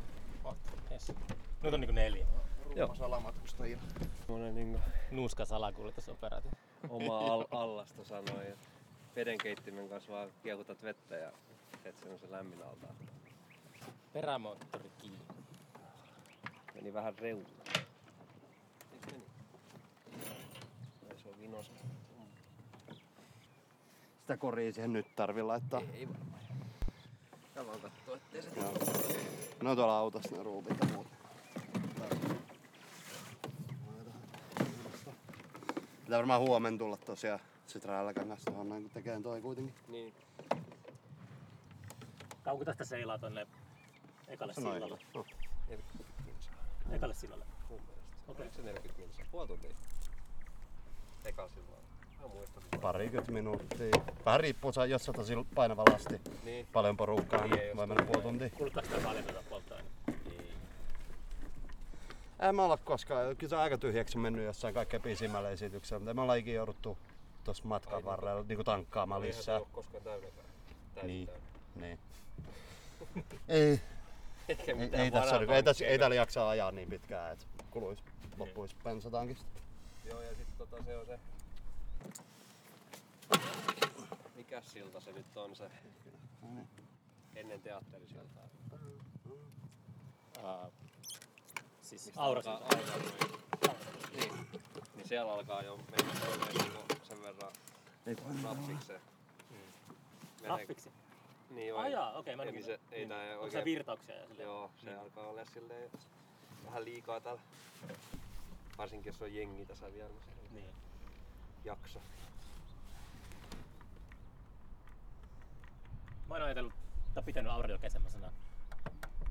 S2: Yes. Nyt on niinku neljä.
S5: Ruuma salamatkustajia.
S3: Semmonen niinku
S2: Nuuska salakuljetusoperaatio.
S3: oma al- allasta sanoi, että vedenkeittimen kanssa vaan kiekutat vettä ja teet semmosen lämmin altaan.
S2: Perämoottori kiinni.
S3: Meni vähän reunaan. Eiks meni? Ai se on vinossa.
S1: Sitä koria siihen nyt tarvii laittaa.
S3: Ei varmaan. Tää vaan kattoo, ettei se
S1: Joo. No tuolla autossa ne ruuvit ja muut. Pitää varmaan huomen tulla tosiaan sit Rajalankangas tuohon noin kun tekee toi kuitenkin.
S3: Niin.
S2: Kauanko tästä seilaa tonne ekalle
S1: Noin.
S2: sillalle?
S1: No.
S2: Ekalle sillalle.
S3: Mun mielestä. Okay. Oliko se 40 minuuttia? Puoli tuntia. Eka muistan.
S1: Parikymmentä minuuttia. Vähän riippuu, sa- jos sä tosi painava lasti.
S3: Niin.
S1: Paljon porukkaa,
S3: Niin,
S1: niin voi mennä puoli tuntia.
S2: Kuluttaako sitä paljon tuota polttoainetta?
S3: Niin.
S1: En mä olla koskaan, kyllä se aika tyhjäksi on mennyt jossain kaikkein pisimmällä esityksellä, mutta me ollaan ikinä jouduttu tuossa matkan
S3: Aivan.
S1: varrella niin tankkaamaan
S3: Eihän se
S1: lisää.
S3: ole koskaan täydenkään. Täysin
S1: Niin.
S3: täynnä.
S1: Niin. *laughs* ei, ei, ei, tässä,
S3: varaa
S1: ei, tässä, ei täällä jaksaa ajaa niin pitkään, että kuluisi, loppuisi bensatankista.
S3: Joo, ja sitten tota se on se... Mikäs silta se nyt on se? Ennen teatterisiltaa.
S2: Uh, siis Aurasi.
S3: alkaa- alkaa Niin. Niin siellä alkaa jo mennä sen verran nappikseen. Menee-
S2: Raffiksi.
S3: Niin
S2: Ah
S3: joo.
S2: jaa, okei, mä en
S3: Eli
S2: niin,
S3: se ei
S2: niin.
S3: tää
S2: Onko
S3: oikein...
S2: se virtauksia ja silleen?
S3: Joo, se
S2: Niin.
S3: alkaa olla silleen vähän liikaa täällä. Varsinkin jos on jengi tässä vielä, niin
S2: Niin.
S3: jaksa.
S2: Mä oon ajatellut, tai pitänyt Auriokea semmosena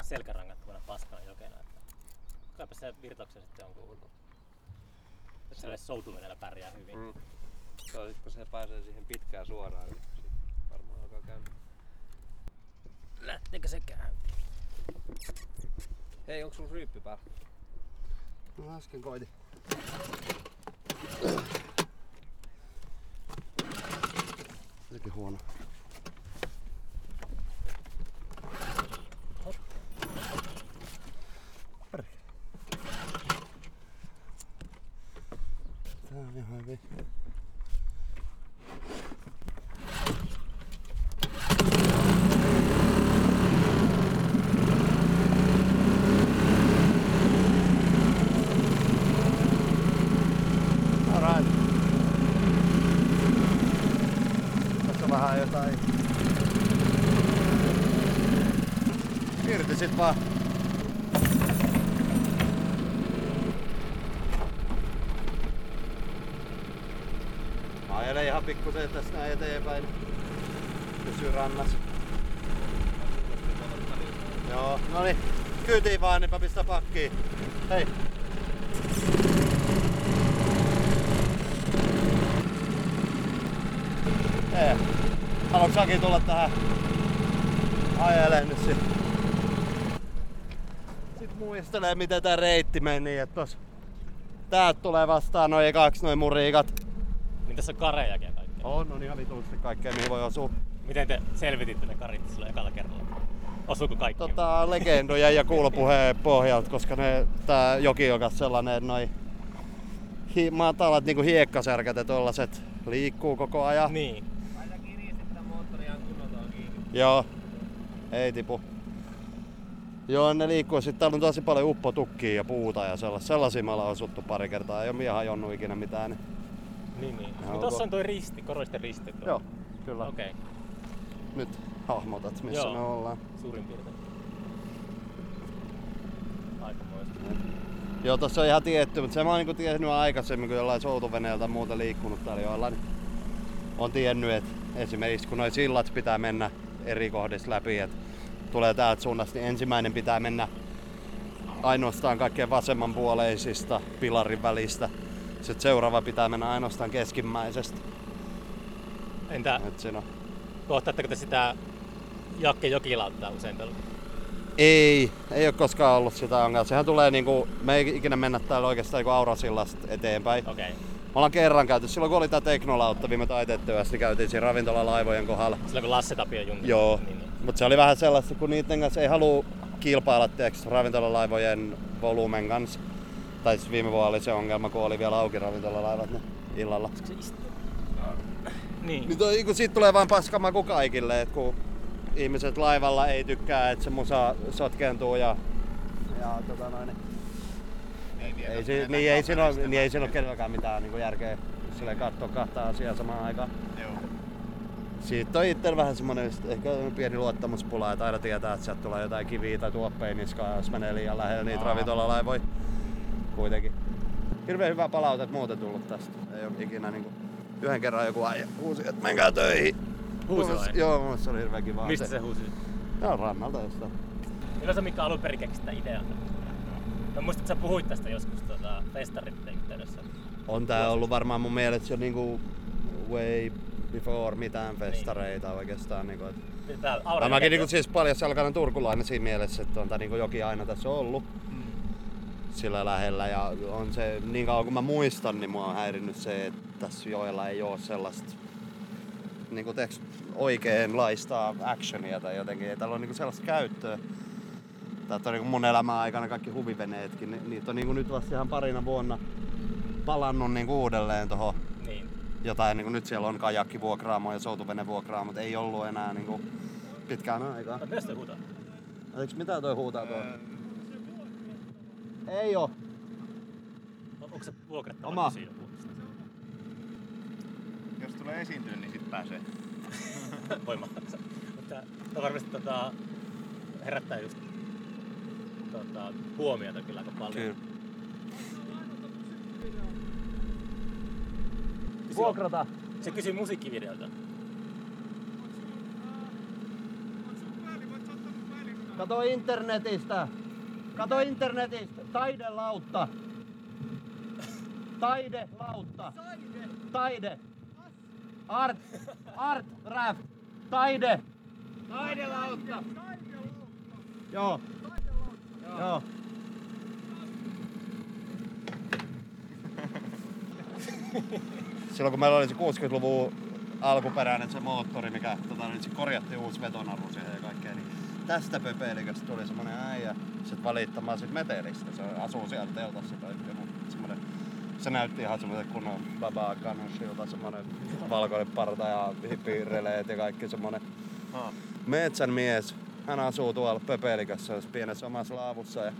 S2: selkärangattomana paskana jokena, että kaipa se virtauksia sitten on kuultu. Että sellainen soutuvedellä pärjää hyvin.
S3: Mm. Se on sit, kun se pääsee siihen pitkään suoraan, niin sit varmaan alkaa käydä.
S2: Lähteekö se käyntiin?
S3: Hei, onko sulla ryyppy päällä?
S1: No äsken koitin. Sekin huono. Perkele. Tää on ihan hyvin. Alright. Tässä on vähän jotain. Irti sit vaan. Mä ajelen ihan pikkusen tästä näin eteenpäin. Pysyy rannassa. Joo, no niin. Kyytiin vaan, niin mä pistän pakkiin. Hei. Ei. Haluatko säkin tulla tähän ajelemaan nyt sit? Sitten muistelee miten tää reitti meni, että tos täältä tulee vastaan noin kaksi noin muriikat.
S2: Niin tässä on karejakin ja kaikkea.
S1: On, on ihan vitusti kaikkea mihin voi osua.
S2: Miten te selvititte ne karit silloin ekalla kerralla? Osuuko kaikki?
S1: Tota, legendojen ja kuulopuheen pohjalta, koska ne, tää joki on kanssa sellainen, että noi hi, matalat niinku hiekkasärkät ja tollaset liikkuu koko ajan.
S2: Niin.
S3: Aina kirisit sitä moottoria kunnolla on kiinni.
S1: Joo, ei tipu. Joo, ne liikkuu. Sitten täällä on tosi paljon uppotukkia ja puuta ja sellaisia. Sellaisia me ollaan osuttu pari kertaa. Ei ole mie hajonnut ikinä mitään. Niin.
S2: Niin, niin.
S1: Joo,
S2: No, tossa
S1: tuo-
S2: on toi risti, koroisten risti. tuo.
S1: Joo, kyllä. Okay.
S2: Okei,
S1: Nyt hahmotat, missä
S2: Joo.
S1: me ollaan.
S2: suurin piirtein. Aikamoista.
S1: Joo, tossa on ihan tietty, mutta se mä oon niinku tiennyt aikaisemmin, kun jollain soutuveneeltä muuta liikkunut täällä joilla, niin on tiennyt, että esimerkiksi kun noi sillat pitää mennä eri kohdista läpi, että tulee täältä suunnasta, niin ensimmäinen pitää mennä ainoastaan kaikkein vasemmanpuoleisista pilarin välistä. Sitten seuraava pitää mennä ainoastaan keskimmäisestä.
S2: Entä
S1: Et siinä on.
S2: kohtaatteko te sitä Jakke Jokilauttaa usein tuolla?
S1: Ei, ei ole koskaan ollut sitä ongelmaa. Sehän tulee niinku, me ei ikinä mennä täällä oikeastaan niinku Aurasillasta eteenpäin.
S2: Okei. Okay.
S1: Me ollaan kerran käyty, silloin kun oli tää teknolautta viime niin käytiin siinä ravintolalaivojen kohdalla.
S2: Silloin kun Lasse Tapio jungi.
S1: Joo,
S2: Niin, niin.
S1: mutta se oli vähän sellaista, kun niiden kanssa ei halua kilpailla tiiäks, ravintolalaivojen volyymen kanssa. Tai siis viime vuonna oli se ongelma, kun oli vielä auki ravintolalaivat ne illalla.
S2: Niin.
S1: Niin toi, kun siitä tulee vaan paskamaku kaikille, että kun ihmiset laivalla ei tykkää, että se musa sotkeentuu ja, ja tota noin, niin ei, si, niin, ei siinä ole, niin ei siinä ole kenelläkään mitään niin järkeä, jos silleen katsoo kahta asiaa samaan aikaan.
S5: Joo.
S1: Siitä on itsellä vähän semmonen just ehkä pieni luottamuspula, että aina tietää, että sieltä tulee jotain kiviä tai tuoppeja niskaan, jos menee liian lähellä niitä ravintolalaivoja. Kuitenkin. Hirveän hyvää palautetta muuten tullut tästä. Ei ole ikinä niinku... Yhden kerran joku äijä huusi, että menkää töihin.
S2: Huusi vai?
S1: Joo, mun se oli hirveän kiva.
S2: Mistä se huusi?
S1: Joo, rannalta jostain.
S2: Milloin sä Mikka alun perin keksit sitä idean? No muistat, sä puhuit tästä joskus tota, festarit yhteydessä.
S1: On tää ollut varmaan mun mielestä jo niinku way before mitään festareita oikeastaan. Niinku, et
S2: Tää
S1: Mä mäkin niinku siis paljasjalkainen turkulainen siinä mielessä, että on tää niinku jokin aina tässä ollut sillä lähellä ja on se, niin kauan kuin mä muistan, niin mua on häirinnyt se, että tässä joella ei ole sellaista niinku oikeanlaista actionia tai jotenkin, ei täällä ole niinku sellaista käyttöä. Tää on niinku mun elämän aikana kaikki huviveneetkin, ni- niitä on niinku nyt vasta ihan parina vuonna palannut niinku uudelleen tohon
S2: Niin.
S1: jotain, niin kuin nyt siellä on kajakki vuokraamo ja soutuvene vuokraamo, mutta ei ollut enää niin kuin pitkään aikaa.
S2: Mitä sitä huutaa?
S1: Eikö mitä toi huutaa tuo? Ei oo.
S2: On- Onko se vuokrattava
S1: Oma.
S2: siinä?
S5: Jos tulee esiintyä, niin sit pääsee. *laughs*
S2: Voimakkaassa. Mutta tämä varmasti tota, herättää just tota, huomiota kyllä aika paljon.
S1: Kyllä. Vuokrata.
S2: Se kysyy musiikkivideolta.
S1: Kato internetistä. Kato internetistä. Taidelautta. Taidelautta. Taide. Art. Art. Raft. Taide. Taidelautta. Joo. Joo. Silloin kun meillä oli se 60-luvun alkuperäinen se moottori, mikä tota, nyt se korjattiin uusi vetonaru siihen ja kaikkea, niin tästä pöpeliköstä tuli semmonen äijä sit valittamaan sit metelistä. Se asuu siellä teltassa tai joku semmonen se näytti ihan semmoisen kunnon babaa kanushilta, semmonen valkoinen parta ja hippireleet ja kaikki semmonen
S5: Ah.
S1: metsän mies. Hän asuu tuolla pöpelikössä jos pienessä omassa laavussa ja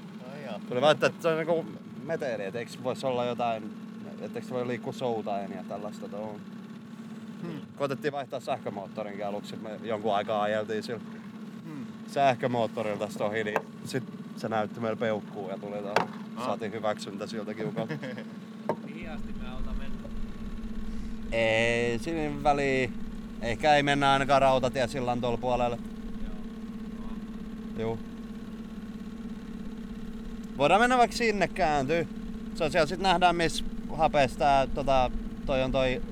S5: jaa.
S1: tuli väittää, että se on niinku meteli, et eikö voisi olla jotain, etteikö se voi liikkua soutaen ja tällaista tuohon.
S5: Hmm.
S1: Koitettiin vaihtaa sähkömoottorinkin aluksi, me jonkun aikaa ajeltiin sillä
S5: Hmm.
S1: sähkömoottorilla tästä ohi, niin sit se näytti meillä peukkuu ja tuli tuohon.
S5: Ah.
S1: Saatiin hyväksyntä siltä kiukalta. *laughs*
S3: Mihin asti me ollaan mennyt?
S1: ei siinä väliin. Ehkä ei mennä ainakaan rautatiesillan tuolla puolella. Joo. Voidaan mennä vaikka sinne kääntyy. Se on siellä sit nähdään missä hapeessa tää, tota, toi on toi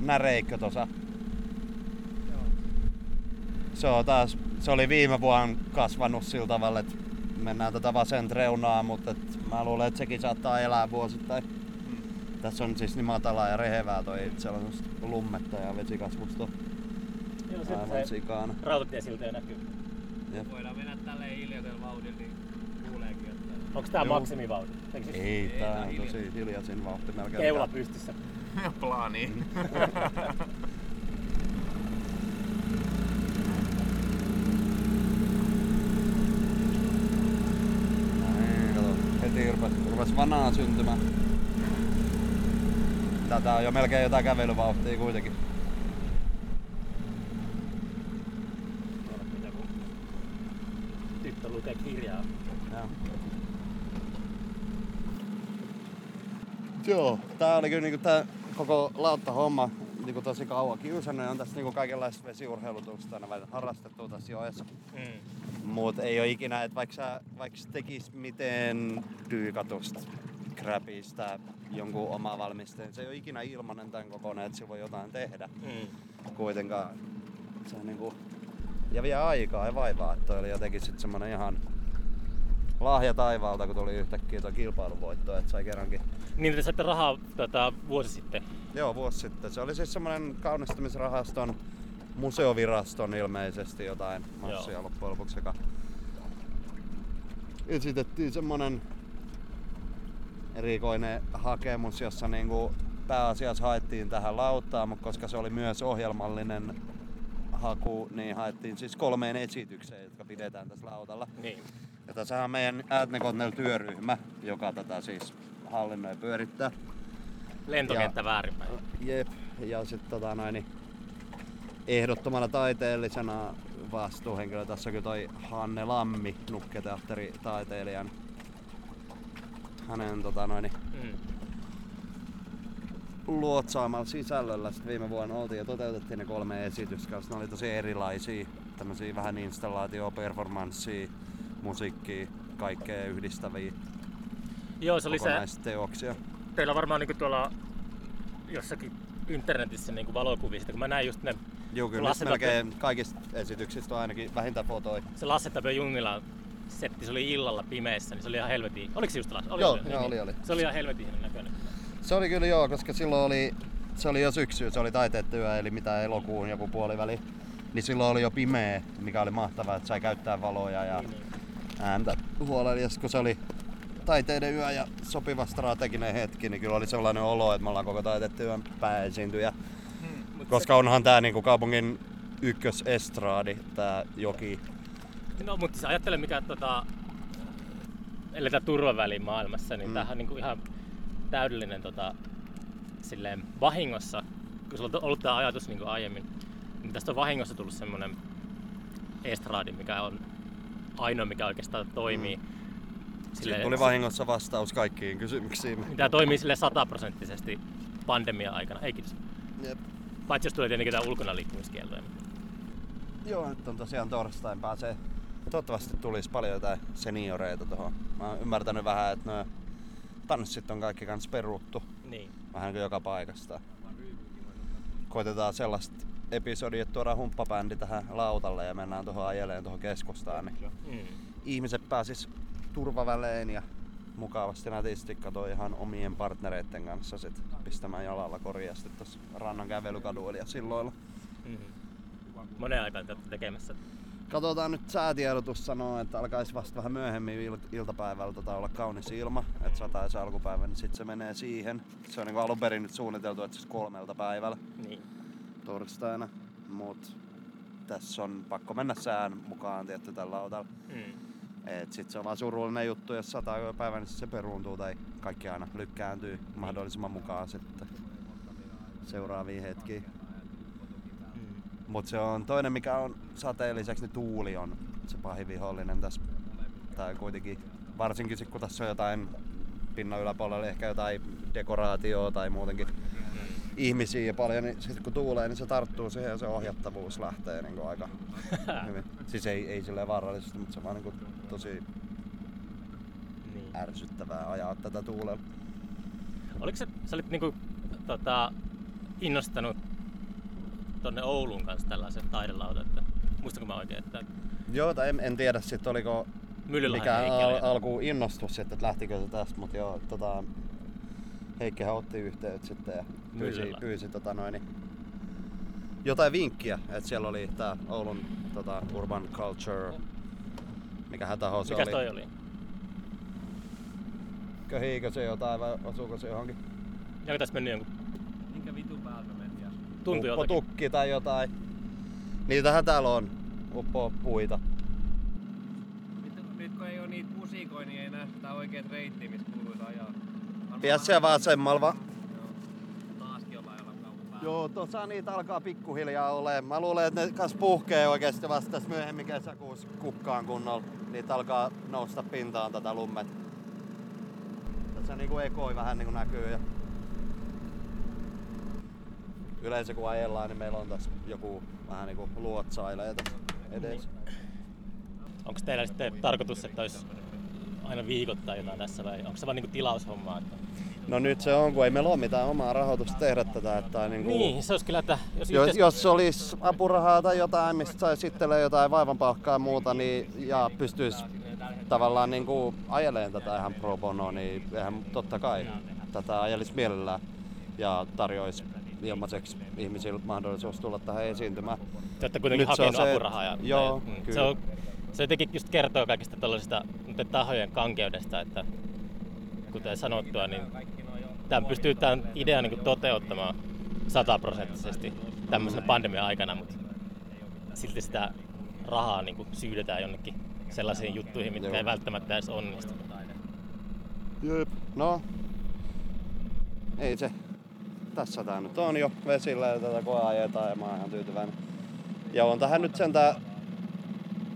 S1: näreikkö tossa. Se on taas, se oli viime vuonna kasvanut sillä tavalla, että mennään tätä vasenta reunaa, mutta et mä luulen, että sekin saattaa elää vuosittain. Tässä on siis niin matalaa ja rehevää toi sellaista lummetta ja vesikasvusta
S2: Joo, se
S1: sikana.
S2: rautatiesilta jo
S3: Voidaan mennä tälleen hiljaisella vauhdilla, niin kuuleekin, että
S2: Onko tää maksimivauhti? Eikö siis
S1: Ei, tää
S3: tää
S1: on tosi hiljaisin vauhti melkein.
S2: keula pystyssä? *laughs*
S5: Plaani. *laughs*
S1: Kato. Heti rupes, rupes vanaa syntymään. Tätä on jo melkein jotain kävelyvauhtia kuitenkin.
S2: Mitä kun lukee kirjaa.
S1: Joo. Joo, tää oli kyllä niinku tää koko lauttahomma niinku tosi kauan kiusannut ja on tässä niinku kaikenlaista vesiurheilutusta aina vähän harrastettu tässä joessa.
S2: Mm.
S1: Mut ei oo ikinä, että vaikka sä vaikka sä tekis miten dyykatusta, crapista, jonkun oma valmisteen, se ei ole ikinä ilmanen tän kokoinen, että sillä voi jotain tehdä
S2: Mm.
S1: kuitenkaan. Se on niinku, ja vie aikaa ja vaivaa, että toi oli jotenkin sit semmonen ihan lahja taivaalta, kun tuli yhtäkkiä tuo kilpailuvoitto, että sai kerrankin.
S2: Niin te saitte rahaa tota, vuosi sitten.
S1: Joo, vuosi sitten. Se oli siis semmonen kaunistamisrahaston, museoviraston ilmeisesti jotain massia
S2: Joo.
S1: loppujen lopuksi, joka esitettiin semmonen erikoinen hakemus, jossa niinku pääasiassa haettiin tähän lauttaan, mutta koska se oli myös ohjelmallinen haku, niin haettiin siis kolmeen esitykseen, jotka pidetään tässä lautalla.
S2: Niin.
S1: Ja tässä on meidän Äätnekotnel työryhmä, joka tätä siis hallinnoi pyörittää.
S2: Lentokenttä
S1: Ja-
S2: väärinpäin.
S1: Jep, ja sitten tota noin, niin ehdottomana taiteellisena vastuuhenkilö tässä on kyllä toi Hanne Lammi, nukketeatteritaiteilijan. Hänen tota noin, niin
S2: Mm.
S1: Luotsaamalla sisällöllä sit viime vuonna oltiin ja toteutettiin ne kolme esitystä, ne oli tosi erilaisia. Tämmöisiä vähän installaatio, performanssia, musiikkia, kaikkea yhdistäviä
S2: Joo, se oli se,
S1: kokonaisteoksia.
S2: teillä varmaan niinku tuolla jossakin internetissä niinku valokuvia, siitä, kun mä näin just ne,
S1: Joo, kyllä
S2: Lasse
S1: melkein kaikista esityksistä on ainakin vähintään fotoi.
S2: se Lasse Tapio Junnilan setti, se oli illalla pimeässä, niin se oli ihan helvetin, oliko se just Lasse? Oli,
S1: Joo,
S2: oli,
S1: joo,
S2: niin.
S1: oli, oli.
S2: Se oli ihan helvetin näköinen.
S1: Se oli kyllä joo, koska silloin oli, se oli jo syksy, se oli taiteet työ, eli mitä elokuun joku puoliväli. Niin silloin oli jo pimeä, mikä oli mahtavaa, että sai käyttää valoja ja
S2: Niin, niin.
S1: ääntä huolella. kun se oli taiteiden yö ja sopiva strateginen hetki, niin kyllä oli sellainen olo, että me ollaan koko taitetyön pääesiintyjä.
S2: Mut
S1: Koska onhan tää niinku kaupungin ykkösestraadi, tää joki.
S2: Se, no, mutta siis ajattele mikä tota, eletään turvavälin maailmassa, niin
S1: mm.
S2: tämähän on niinku ihan täydellinen tota, silleen vahingossa, kun sulla on ollut tämä ajatus niin aiemmin, niin tästä on vahingossa tullut semmoinen estradi, mikä on ainoa, mikä oikeastaan toimii.
S1: Mm.
S2: Silleen,
S1: Siitä tuli vahingossa vastaus kaikkiin kysymyksiin.
S2: Tämä toimii sille sataprosenttisesti pandemia aikana. Ei kiitos.
S1: Jep.
S2: Paitsi jos tulee tietenkin tämä ulkona liikkumiskielto.
S1: Joo, nyt on tosiaan torstain pääsee. Toivottavasti tulisi paljon jotain senioreita tuohon. Mä oon ymmärtänyt vähän, että nuo tanssit on kaikki kans peruttu.
S2: Niin.
S1: Vähän kuin joka paikasta. Koitetaan sellaista episodia, että tuodaan humppabändi tähän lautalle ja mennään tuohon ajeleen tuohon keskustaan. Niin
S2: Mm.
S1: ihmiset pääsis turvavälein ja mukavasti nätisti katoi ihan omien partnereiden kanssa sit pistämään jalalla korjasti tuossa rannan kävelykaduilla ja silloilla.
S2: Mm. Monen aikaan te tekemässä.
S1: Katsotaan nyt säätiedotus sanoo, että alkaisi vasta vähän myöhemmin il- iltapäivällä tota olla kaunis ilma, että sataisi alkupäivä, niin sitten se menee siihen. Se on niin alun perin nyt suunniteltu, että se kolmelta päivällä
S2: Niin.
S1: torstaina, mut tässä on pakko mennä sään mukaan tietty tällä lautalla.
S2: Mm.
S1: Et sit se on vaan surullinen juttu, jos sataa päivä, niin se peruuntuu tai kaikki aina lykkääntyy mahdollisimman mukaan sitten seuraaviin hetkiin.
S2: Mm.
S1: Mut se on toinen, mikä on sateen lisäksi, niin tuuli on se pahin vihollinen tässä. Tai kuitenkin, varsinkin sit, kun tässä on jotain pinnan yläpuolella ehkä jotain dekoraatioa tai muutenkin ihmisiä ja paljon, niin sitten kun tuulee, niin se tarttuu siihen ja se ohjattavuus lähtee niin aika *laughs* hyvin. Siis ei, ei silleen vaarallisesti, mutta se on vaan niin tosi
S2: Niin.
S1: ärsyttävää ajaa tätä tuulella.
S2: Oliko se, sä olit niinku, tota, innostanut tonne Ouluun kanssa tällaisen taidelauta, että muistanko mä oikein, että
S1: Joo, tai en, en tiedä sitten oliko mikä al- alkuun innostus sitten, että lähtikö se tästä, mutta joo, tota, Heikkihän otti yhteyttä sitten ja pyysi,
S2: Myllyllä.
S1: pyysi tota noin, niin jotain vinkkiä, että siellä oli tää Oulun tota, Urban Culture, mikä taho se
S2: mikäs
S1: oli.
S2: toi oli?
S1: Köhiikö se jotain vai osuuko se johonkin?
S2: Onko tässä mennyt jonkun tunti jotakin?
S1: Uppotukki tai jotain. Niitähän täällä on, uppo puita.
S3: Nyt kun ei oo niitä musikoja, niin ei näe sitä oikeet reittiä, missä kuuluisi ajaa.
S1: Pidä siellä vasemmalla vaan.
S3: Joo,
S1: tuossa niitä alkaa pikkuhiljaa olemaan. Mä luulen, että ne kas puhkee oikeasti vasta tässä myöhemmin kesäkuussa kukkaan kunnolla. Niitä alkaa nousta pintaan tätä lummet. Tässä niinku ekoi vähän niinku näkyy. Ja... Yleensä kun ajellaan, niin meillä on tässä joku vähän niinku luotsailee tässä edessä.
S2: Onko teillä sitten tarkoitus, että olisi aina viikoittain jotain tässä vai onko se vaan niinku tilaushommaa? Että...
S1: No nyt se on, kun ei meillä ole mitään omaa rahoitusta tehdä tätä. Että niinku...
S2: Niin, se olisi kyllä, että jos,
S1: Jos,
S2: yhteis-
S1: jos olisi apurahaa tai jotain, mistä saisi itselleen jotain vaivanpalkkaa ja muuta, niin, ja pystyisi tavallaan niin kuin ajelemaan tätä ihan pro bono, niin eihän totta kai tätä ajelisi mielellään ja tarjoisi ilmaiseksi ihmisille mahdollisuus tulla tähän esiintymään.
S2: Te olette kuitenkin
S1: Nyt
S2: hakenut
S1: se-
S2: apurahaa. Ja,
S1: joo,
S2: mm,
S1: kyllä.
S2: se, on, se jotenkin just kertoo kaikista tällaisista tahojen kankeudesta, että kuten sanottua, niin tämän pystyy tämän idean niin toteuttamaan sataprosenttisesti tämmöisenä pandemian aikana, mutta silti sitä rahaa niin syydetään jonnekin sellaisiin juttuihin, mitkä
S1: Joo.
S2: ei välttämättä edes onnistu.
S1: Jep. No, ei se. Tässä tää nyt on jo vesillä ja tätä koe ajetaan ja mä oon ihan tyytyväinen. Ja on tähän nyt sentään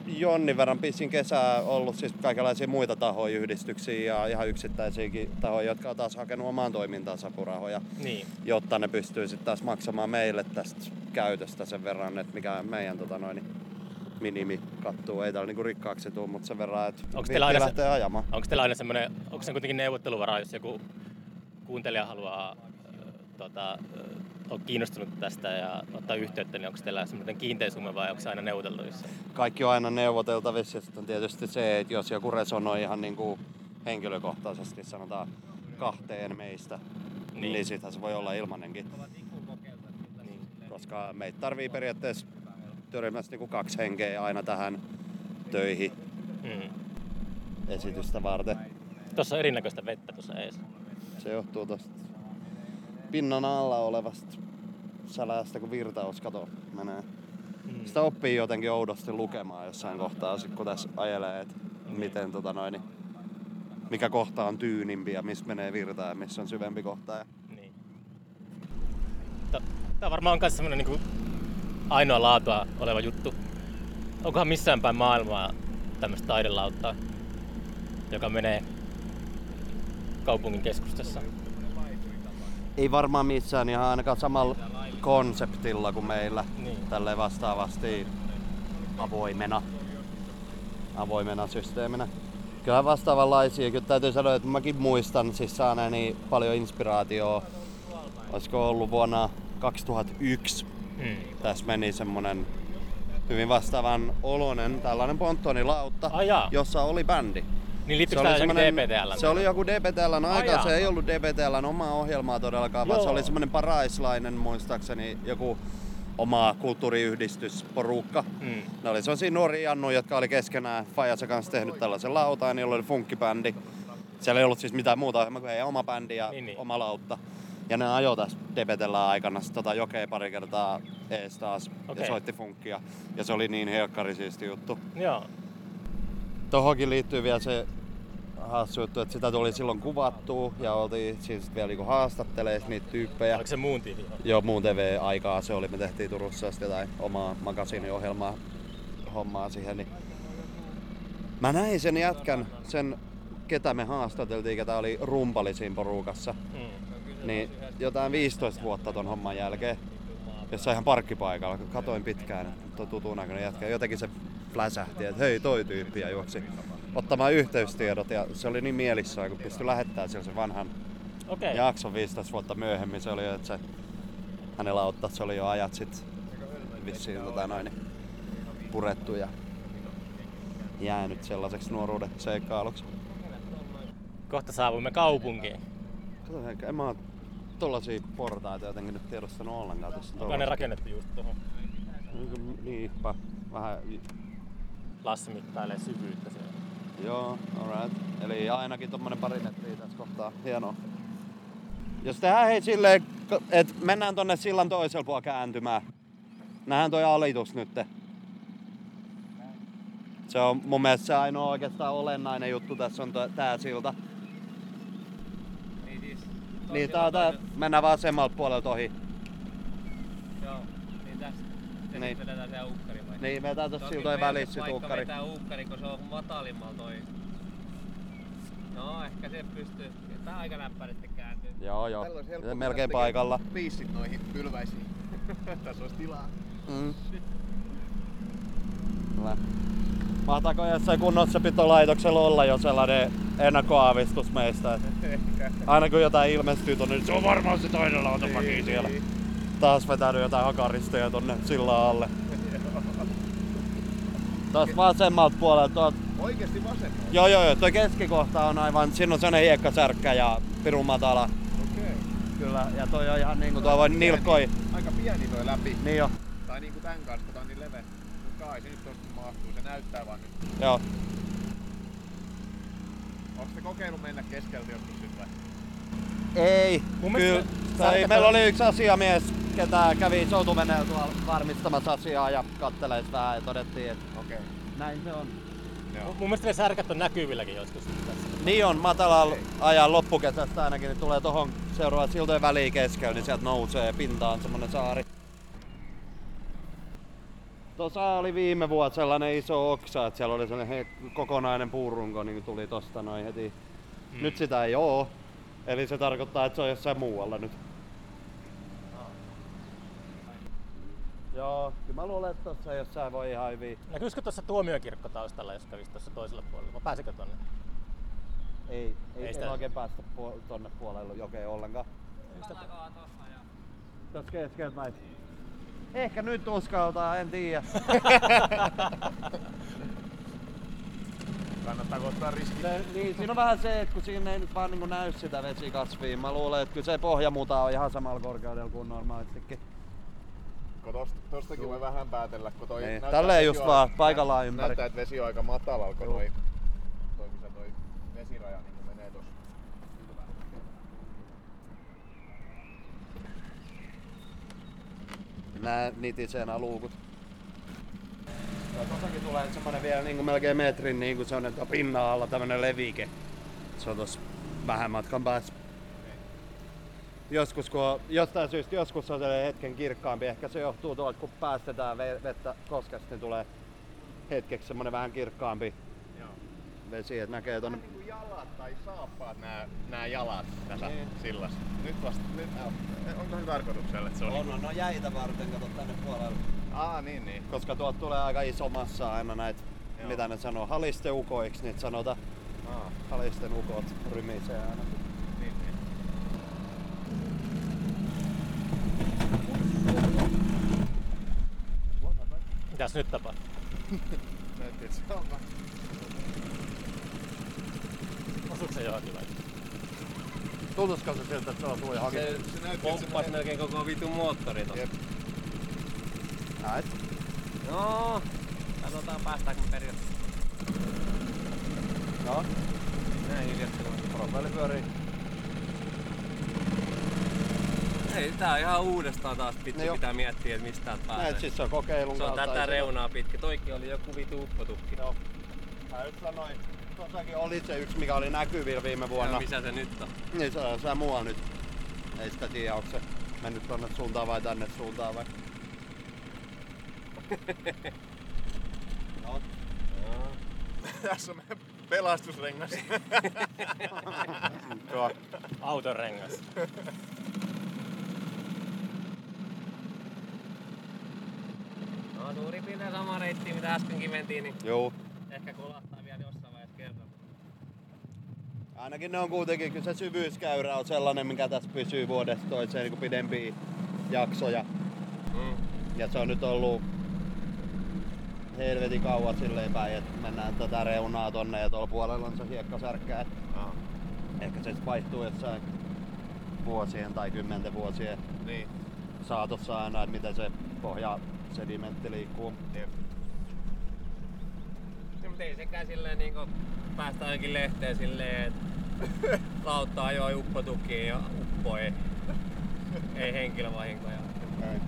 S1: jonnin verran pissin kesää ollut siis kaikenlaisia muita tahoja, yhdistyksiä ja ihan yksittäisiäkin tahoja, jotka on taas hakenut omaan toimintaansa apurahoja,
S2: Niin,
S1: jotta ne pystyy sitten taas maksamaan meille tästä käytöstä sen verran, että mikä meidän tota noin, minimi kattuu. Ei täällä niinku rikkaaksi tuu, mutta sen verran, että
S2: Onks teillä aina se-
S1: lähtee ajamaan.
S2: Onko teillä aina semmoinen, onko se kuitenkin neuvotteluvara, jos joku kuuntelija haluaa tota, on kiinnostunut tästä ja ottaa yhteyttä, niin onko teillä semmoinen kiinteä summa vai onko se aina neuvoteltavissa?
S1: Kaikki on aina neuvoteltavissa ja sitten on tietysti se, että jos joku resonoi ihan niinku henkilökohtaisesti, sanotaan kahteen meistä, niin,
S2: Niin.
S1: niin sittenhän se voi olla ilmanenkin.
S2: Niin.
S1: Koska meitä tarvii periaatteessa työryhmässä niinku kaksi henkeä aina tähän töihin
S2: Mm.
S1: esitystä varten.
S2: Tuossa on erinäköistä vettä tuossa ees.
S1: Se johtuu tosta pinnan alla olevasta sälästä, kun virtaus kato menee.
S2: Mm.
S1: Sitä oppii jotenkin oudosti lukemaan jossain kohtaa, sit kun tässä ajelee, että miten tota noin, niin mikä kohta on tyynimpi ja missä menee virtaa ja missä on syvempi kohta. Ja
S2: Niin. Tämä varmaan on myös semmoinen niin ainoa laatua oleva juttu. Onkohan missään päin maailmaa tämmöistä taidelauttaa, joka menee kaupungin keskustassa?
S1: Ei varmaan missään ihan ainakaan samalla konseptilla kuin meillä.
S2: Niin.
S1: Tälleen vastaavasti avoimena, avoimena systeeminä. Kyllä vastaavanlaisia. Kyllä täytyy sanoa, että mäkin muistan siis saaneeni paljon inspiraatioa. Olisiko ollut vuonna 2001.
S2: Mm.
S1: Tässä meni semmonen hyvin vastaavan olonen tällainen ponttonilautta,
S2: Ai jaa.
S1: jossa oli bändi.
S2: Niin liittyykö tämä DPTL?
S1: Se oli joku DPTLn aika,
S2: jaa.
S1: se ei ollut DPTLn omaa ohjelmaa todellakaan, vaan se
S2: Joo.
S1: oli semmoinen paraislainen muistaakseni joku oma kulttuuriyhdistysporukka.
S2: Mm.
S1: Ne oli sellaisia nuoria jannuja, jotka oli keskenään Fajansa kanssa tehnyt tällaisen lautaan, ja niillä oli funkkibändi. Siellä ei ollut siis mitään muuta ohjelmaa kuin heidän oma bändi ja
S2: Niin, niin.
S1: oma lautta. Ja ne ajoi tässä DPTLn aikana tota jokea pari kertaa ees taas
S2: Okei.
S1: ja soitti funkkia. Ja se oli niin helkkari siisti juttu.
S2: Joo.
S1: Tohonkin liittyy vielä se hassu juttu, että sitä tuli silloin kuvattua ja oltiin siis vielä niinku haastattelee niitä tyyppejä.
S2: Oliko se muun TV?
S1: Joo, muun TV-aikaa se oli. Me tehtiin Turussa sitten jotain omaa magasiiniohjelmaa hommaa siihen. Niin mä näin sen jätkän, sen ketä me haastateltiin, ketä oli rumpali siinä porukassa.
S2: Mm.
S1: Niin jotain 15 vuotta ton homman jälkeen. Jossain ihan parkkipaikalla, kun katoin pitkään, on tutun näköinen jätkä. Jotenkin se fläsähti, että hei toi tyyppi ja juoksi ottamaan yhteystiedot ja se oli niin mielissään, kun pystyi lähettämään sen vanhan.
S2: Okay.
S1: jakson 15 vuotta myöhemmin. Se oli jo, että se hänellä auttaa, se oli jo ajat sit vissiin tota noin, niin purettu ja jäänyt sellaiseksi nuoruuden seikkailuksi.
S2: Kohta saavumme kaupunkiin.
S1: Kato, en mä oo tollasia portaita jotenkin nyt tiedostanut ollenkaan. On
S2: Onko ne rakennettu just tuohon?
S1: Niinpä. Vähän,
S2: Lassi mittailee syvyyttä siellä.
S1: Joo, alright. Eli ainakin tommonen pari metriä tässä kohtaa. Hienoa. Jos tehdään hei silleen, että mennään tonne sillan toisella puolella kääntymään. Nähdään toi alitus nytte. Se on mun mielestä se ainoa oikeastaan olennainen juttu tässä on tää- silta.
S3: Niin siis...
S1: Niin tää tää, mennään vasemmalta puolelta ohi.
S3: Joo, niin tästä. Ja
S1: Niin.
S3: vedetään se
S1: Niin, vetää tossa
S3: Toki
S1: siltojen välissä sit uukkari.
S3: vetää uukkari, kun se on matalimmalla toi. No, ehkä se pystyy. Tää aika näppärästi kääntyy.
S1: Joo joo,
S5: Tällä olisi helppo,
S1: melkein
S5: tekee
S1: paikalla.
S5: Piissit noihin pylväisiin. *laughs* Tässä olisi tilaa.
S1: Mm. Hyvä. Mahtaako jossain kunnossapitolaitoksella olla jo sellainen ennakkoaavistus meistä? Että *laughs* aina kun jotain ilmestyy tonne, niin se on varmaan se toinen lautapaki siellä. Taas vetänyt jotain hakaristeja tonne sillan alle. Tuosta vasemmalta puolelta, tuolta
S5: Oikeesti vasemmalla.
S1: Joo, joo, joo. Toi keskikohta on aivan, siinä on sellainen hiekkasärkkä ja pirun matala.
S5: Okei.
S1: Kyllä, ja toi on ihan niinku tuo voi nilkkoi.
S5: Aika pieni toi läpi.
S1: Niin jo,
S5: Tai niinku tän kanssa, tää on niin leveä. Mut kai se nyt tosta maastuu, se näyttää vaan nyt.
S1: joo.
S5: Onko te kokeillut mennä keskeltä joskus?
S1: Ei,
S2: Mun
S1: kyllä. Tai meillä oli yksi asiamies, ketä kävi soutuveneellä tuolla varmistamassa asiaa ja kattelee sitä ja todettiin, että
S5: Okei.
S1: näin se on.
S5: Joo.
S2: Mun mielestä ne särkät on näkyvilläkin joskus tässä.
S1: Niin on, matalalla ajan loppukesästä ainakin, niin tulee tohon seuraava siltojen väliin keskellä, niin sieltä nousee pintaan semmonen saari. Tuossa oli viime vuonna sellainen iso oksa, että siellä oli sellainen he- kokonainen puurunko, niin tuli tosta noin heti.
S2: Mm.
S1: Nyt sitä ei oo. Eli se tarkoittaa, että se on jossain muualla nyt. Joo, kyllä mä luulen, että tossa jossain voi ihan hyvin.
S2: Näkyisikö tuossa tuomiokirkko taustalla, jos kävisi tuossa toisella puolella? Vai pääsikö tonne?
S1: Ei, ei,
S2: Ei
S1: ei
S2: sitä-
S1: oikein päästä puol- tonne puolelle jokeen ollenkaan. Tuossa keskeltä näin. Ehkä nyt uskaltaa, en tiedä. *laughs*
S5: Kannattaako ottaa riski?
S1: Se, niin, siinä on vähän se, että kun siinä ei nyt vaan niin näy sitä vesikasvia. Mä luulen, että kyllä se pohjamuta on ihan samalla korkeudella kuin normaalistikin.
S5: Kun tosta, tostakin voi vähän päätellä, kun toi
S1: Niin,
S5: näyttää,
S1: tälleen just
S5: on-
S1: vaan, paikallaan ympäri.
S5: Näyttää, että vesi on aika matalalla, kun noi, toi, kun se toi vesiraja niin menee tossa ylhäällä.
S1: Nää nitisee nää luukut. Ja tossakin tulee semmonen vielä niin kuin melkein metrin niin kuin semmonen tuo pinnan alla tämmönen levike. Se on tossa vähän matkan päässä. Joskus kun on, jostain syystä joskus on se hetken kirkkaampi. Ehkä se johtuu tuolta kun päästetään ve- vettä koskesta, niin tulee hetkeksi semmonen vähän kirkkaampi
S5: Joo.
S1: vesi, että näkee tonne.
S5: Jalat tai saappaat nää, nää jalat tässä
S1: Niin.
S5: sillassa. Nyt vasta, nyt, äh, onko se tarkoituksella, että se on?
S1: On, on, no jäitä varten, kato tänne puolelle.
S5: Aa, niin, niin.
S1: Koska tuolta tulee aika iso massa aina näitä,
S5: Joo.
S1: mitä ne sanoo, halisteukoiksi niitä sanotaan.
S5: Aa,
S1: Halisten ukot rymisee aina.
S5: niin, niin.
S2: Mitäs nyt tapahtuu? *laughs*
S5: Näytti, että se on
S2: Osuuko se johonkin vai?
S1: Tuntuisiko se siltä, että se on tuli johonkin?
S3: Se,
S5: Se näytti, menee-
S3: melkein koko vitun moottori tossa.
S5: Jep.
S1: Näet?
S3: Joo, katsotaan päästäänkö me periaatteessa.
S1: No,
S3: Näin hiljattelu.
S1: profiili pyörii.
S3: Ei, tää on ihan uudestaan taas pitää,
S1: No
S3: pitää miettiä, että mistä täältä pääsee.
S1: Näet, siis se on kokeilun
S3: Se on tätä reunaa pitkin. Toikin oli joku vitu uppotukki.
S1: Joo. Mä nyt sanoin, tossakin oli se yksi, mikä oli näkyvillä viime vuonna.
S3: Ja missä se nyt on?
S1: Niin se on se muualla nyt. Ei sitä tiedä, onko se mennyt tonne suuntaan vai tänne suuntaan vai. *laughs* no, *laughs*
S5: Tässä on meidän pelastusrengas. *laughs*
S1: tuo.
S2: Auton rengas.
S3: No suurin piirtein sama reitti mitä äskenkin mentiin, niin
S1: Juu.
S3: ehkä kolahtaa vielä jossain vaiheessa kerran.
S1: Ainakin ne on kuitenkin, kyllä se syvyyskäyrä on sellainen, mikä tässä pysyy vuodesta toiseen niin pidempiä jaksoja.
S3: Mm.
S1: Ja se on nyt ollut helvetin kauan silleen päin, että mennään tätä reunaa tonne ja tuolla puolella on se hiekkasärkkä. et
S5: Aa,
S1: Ehkä se vaihtuu jossain vuosien tai kymmenten vuosien
S5: niin.
S1: saatossa aina, että miten se pohja sedimentti liikkuu.
S5: Jep.
S3: Mutta ei sekään silleen niinku päästä ainakin lehteen silleen, että *laughs* lautta ajoi uppotukiin ja uppoi. Ei henkilövahinkoja.
S1: Ei.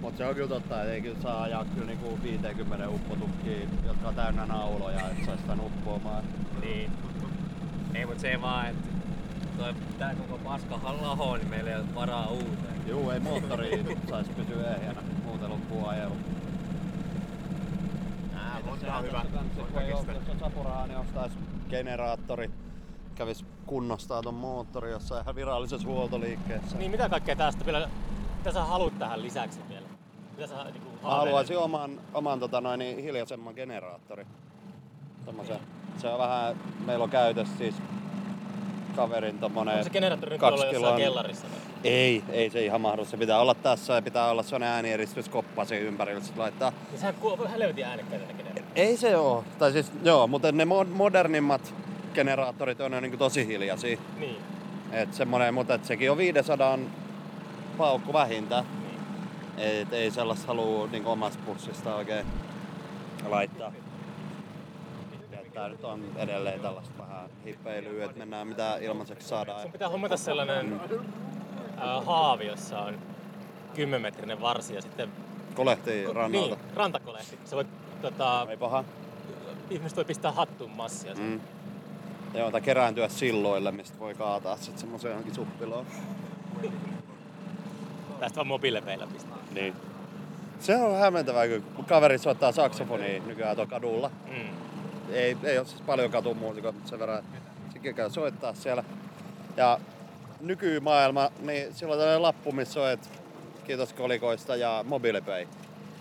S1: Mut se on kyllä totta, että ei kyllä saa ajaa kyllä niinku 50 uppotukkiin, jotka on täynnä nauloja, että saisi tän uppoamaan.
S3: Niin. Ei mut se vaan, että toi tää koko paska laho, niin meillä ei ole varaa uuteen.
S1: Juu, ei moottori saisi pysyä ehjänä, muuten loppuu ajelu.
S5: Ää,
S1: Sehän
S5: mutta on hyvä.
S1: tossa kans,
S5: Voit
S1: kun ei oo-
S5: kestää.
S1: Jos on sapurahaa, niin ostais generaattori. Kävis kunnostaa ton moottori jossain ihan virallisessa huoltoliikkeessä.
S2: Niin mitä kaikkea tästä vielä, mitä sä haluat tähän lisäksi vielä? Mitä sä niinku
S1: Mä
S2: haaveilet?
S1: haluaisin oman, oman tota noin, niin hiljaisemman generaattori. Tommosen. Se on vähän, meillä on käytössä siis kaverin tommonen...
S2: Onko se generaattori nyt tuolla jossain kellarissa?
S1: Ei, ei se ihan mahdollista. Se pitää olla tässä ja pitää olla sellainen ääniristyskoppa siinä ympärillä sit laittaa.
S2: Niin sehän kuuluu helvetin äänekkäitä.
S1: Ei se oo. Tai siis, joo, mutta ne mo- modernimmat generaattorit on jo niin tosi hiljaisia.
S2: Niin.
S1: Et semmonen, mutta et sekin on 500 paukku vähintään.
S2: niin.
S1: Et ei sellaista halua niin omasta pussista oikein laittaa. Ja tää nyt on edelleen tällaista vähän hippeilyä, että mennään mitä ilmaiseksi saadaan.
S2: Sun pitää hommata sellainen äh, haavi, jossa on 10 metrinen varsi ja sitten
S1: Kolehtii rannalta.
S2: Niin, rantakolehti. Se voi, tota,
S1: Ei paha.
S2: ihmiset voi pistää hattuun massia. Mm.
S1: Mm. Joo, tai kerääntyä silloille, mistä voi kaataa sit semmoiseen johonkin suppiloon.
S2: Tästä vaan mobiilepeillä pistää.
S1: Niin. Se on hämmentävää, kun kaverit soittaa saksofonia nykyään tuolla kadulla.
S2: Mm.
S1: Ei, ei ole siis paljon katumuusikoita, mutta sen verran, sekin käy soittaa siellä. Ja nykymaailma, niin silloin tällainen lappu, missä on, että kiitos kolikoista ja MobilePay.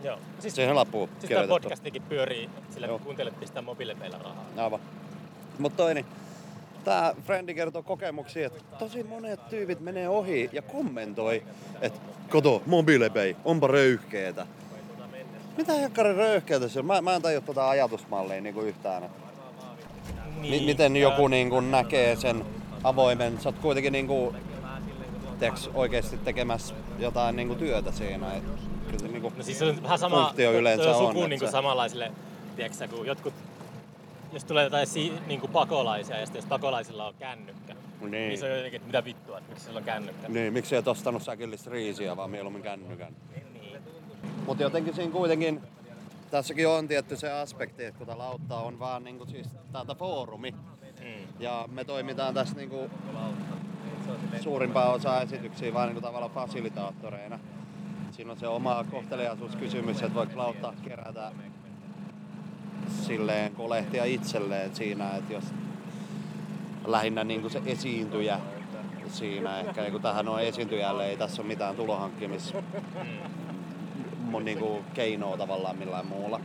S2: Joo. Siis,
S1: Siihen loppuun
S2: siis tämä podcastikin pyörii sillä,
S1: Joo.
S2: kun kuuntelet pistää mobiilepeillä rahaa.
S1: Aivan. Mutta toi niin, tää Frendi kertoo kokemuksia, että tosi monet tyypit menee ohi ja kommentoi, että kato, MobilePay, onpa röyhkeetä. Mitä jakkari röyhkeätä se on? Mä, mä en tajua tota ajatusmallia niinku yhtään. Että
S2: Niin,
S1: mi- miten joku niinku näkee sen avoimen, sä oot kuitenkin niinku, tiiäks, oikeesti tekemässä jotain niinku työtä siinä. Et, kyllä se niinku
S2: No siis se on vähän sama,
S1: yleensä
S2: se on
S1: on.
S2: suku
S1: että
S2: niin kuin
S1: se-
S2: samanlaisille, tiedätkö, kun jotkut, jos tulee jotain si, niin kuin pakolaisia ja sitten jos pakolaisilla on kännykkä, niin.
S1: Niin.
S2: niin se on jotenkin, että mitä vittua, että miksi sillä on kännykkä.
S1: Niin, miksi et ostanut säkillistä riisiä, vaan mieluummin kännykän.
S2: Niin.
S1: Mutta jotenkin siinä kuitenkin, tässäkin on tietty se aspekti, että kun tämä lautta on vaan niinku siis täältä foorumi.
S2: Mm.
S1: Ja me toimitaan tässä niinku suurimpaa osaa esityksiä vaan niinku tavallaan fasilitaattoreina. Siinä on se oma kohteliaisuuskysymys, että voiko lautta kerätä silleen kolehtia itselleen siinä, että jos lähinnä niinku se esiintyjä siinä ehkä, niin tähän on esiintyjälle, ei tässä ole mitään tulohankkimis mun niinku keinoa tavallaan millään muulla.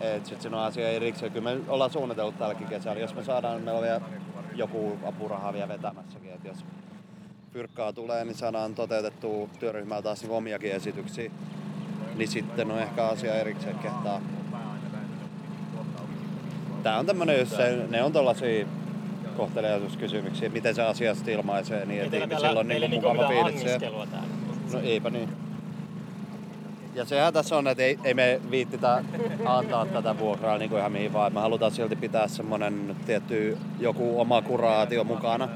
S1: Et sit siinä on asia erikseen. Kyllä me ollaan suunnitellut tälläkin kesällä. Jos me saadaan, niin meillä on vielä joku apuraha vielä vetämässäkin. Et jos fyrkkaa tulee, niin saadaan toteutettua työryhmää taas niin omiakin esityksiä. Niin sitten on ehkä asia erikseen kehtaa. Tää on tämmönen, jos se, ne on tollasia kohteliaisuuskysymyksiä, miten se asia sitten ilmaisee niin, että ihmisillä on niin
S2: ei niinku
S1: mukava fiilis. No eipä niin. Ja sehän tässä on, että ei, ei me viittitä antaa tätä vuokraa niin kuin ihan mihin vaan. Me halutaan silti pitää semmonen tietty joku oma kuraatio mukana.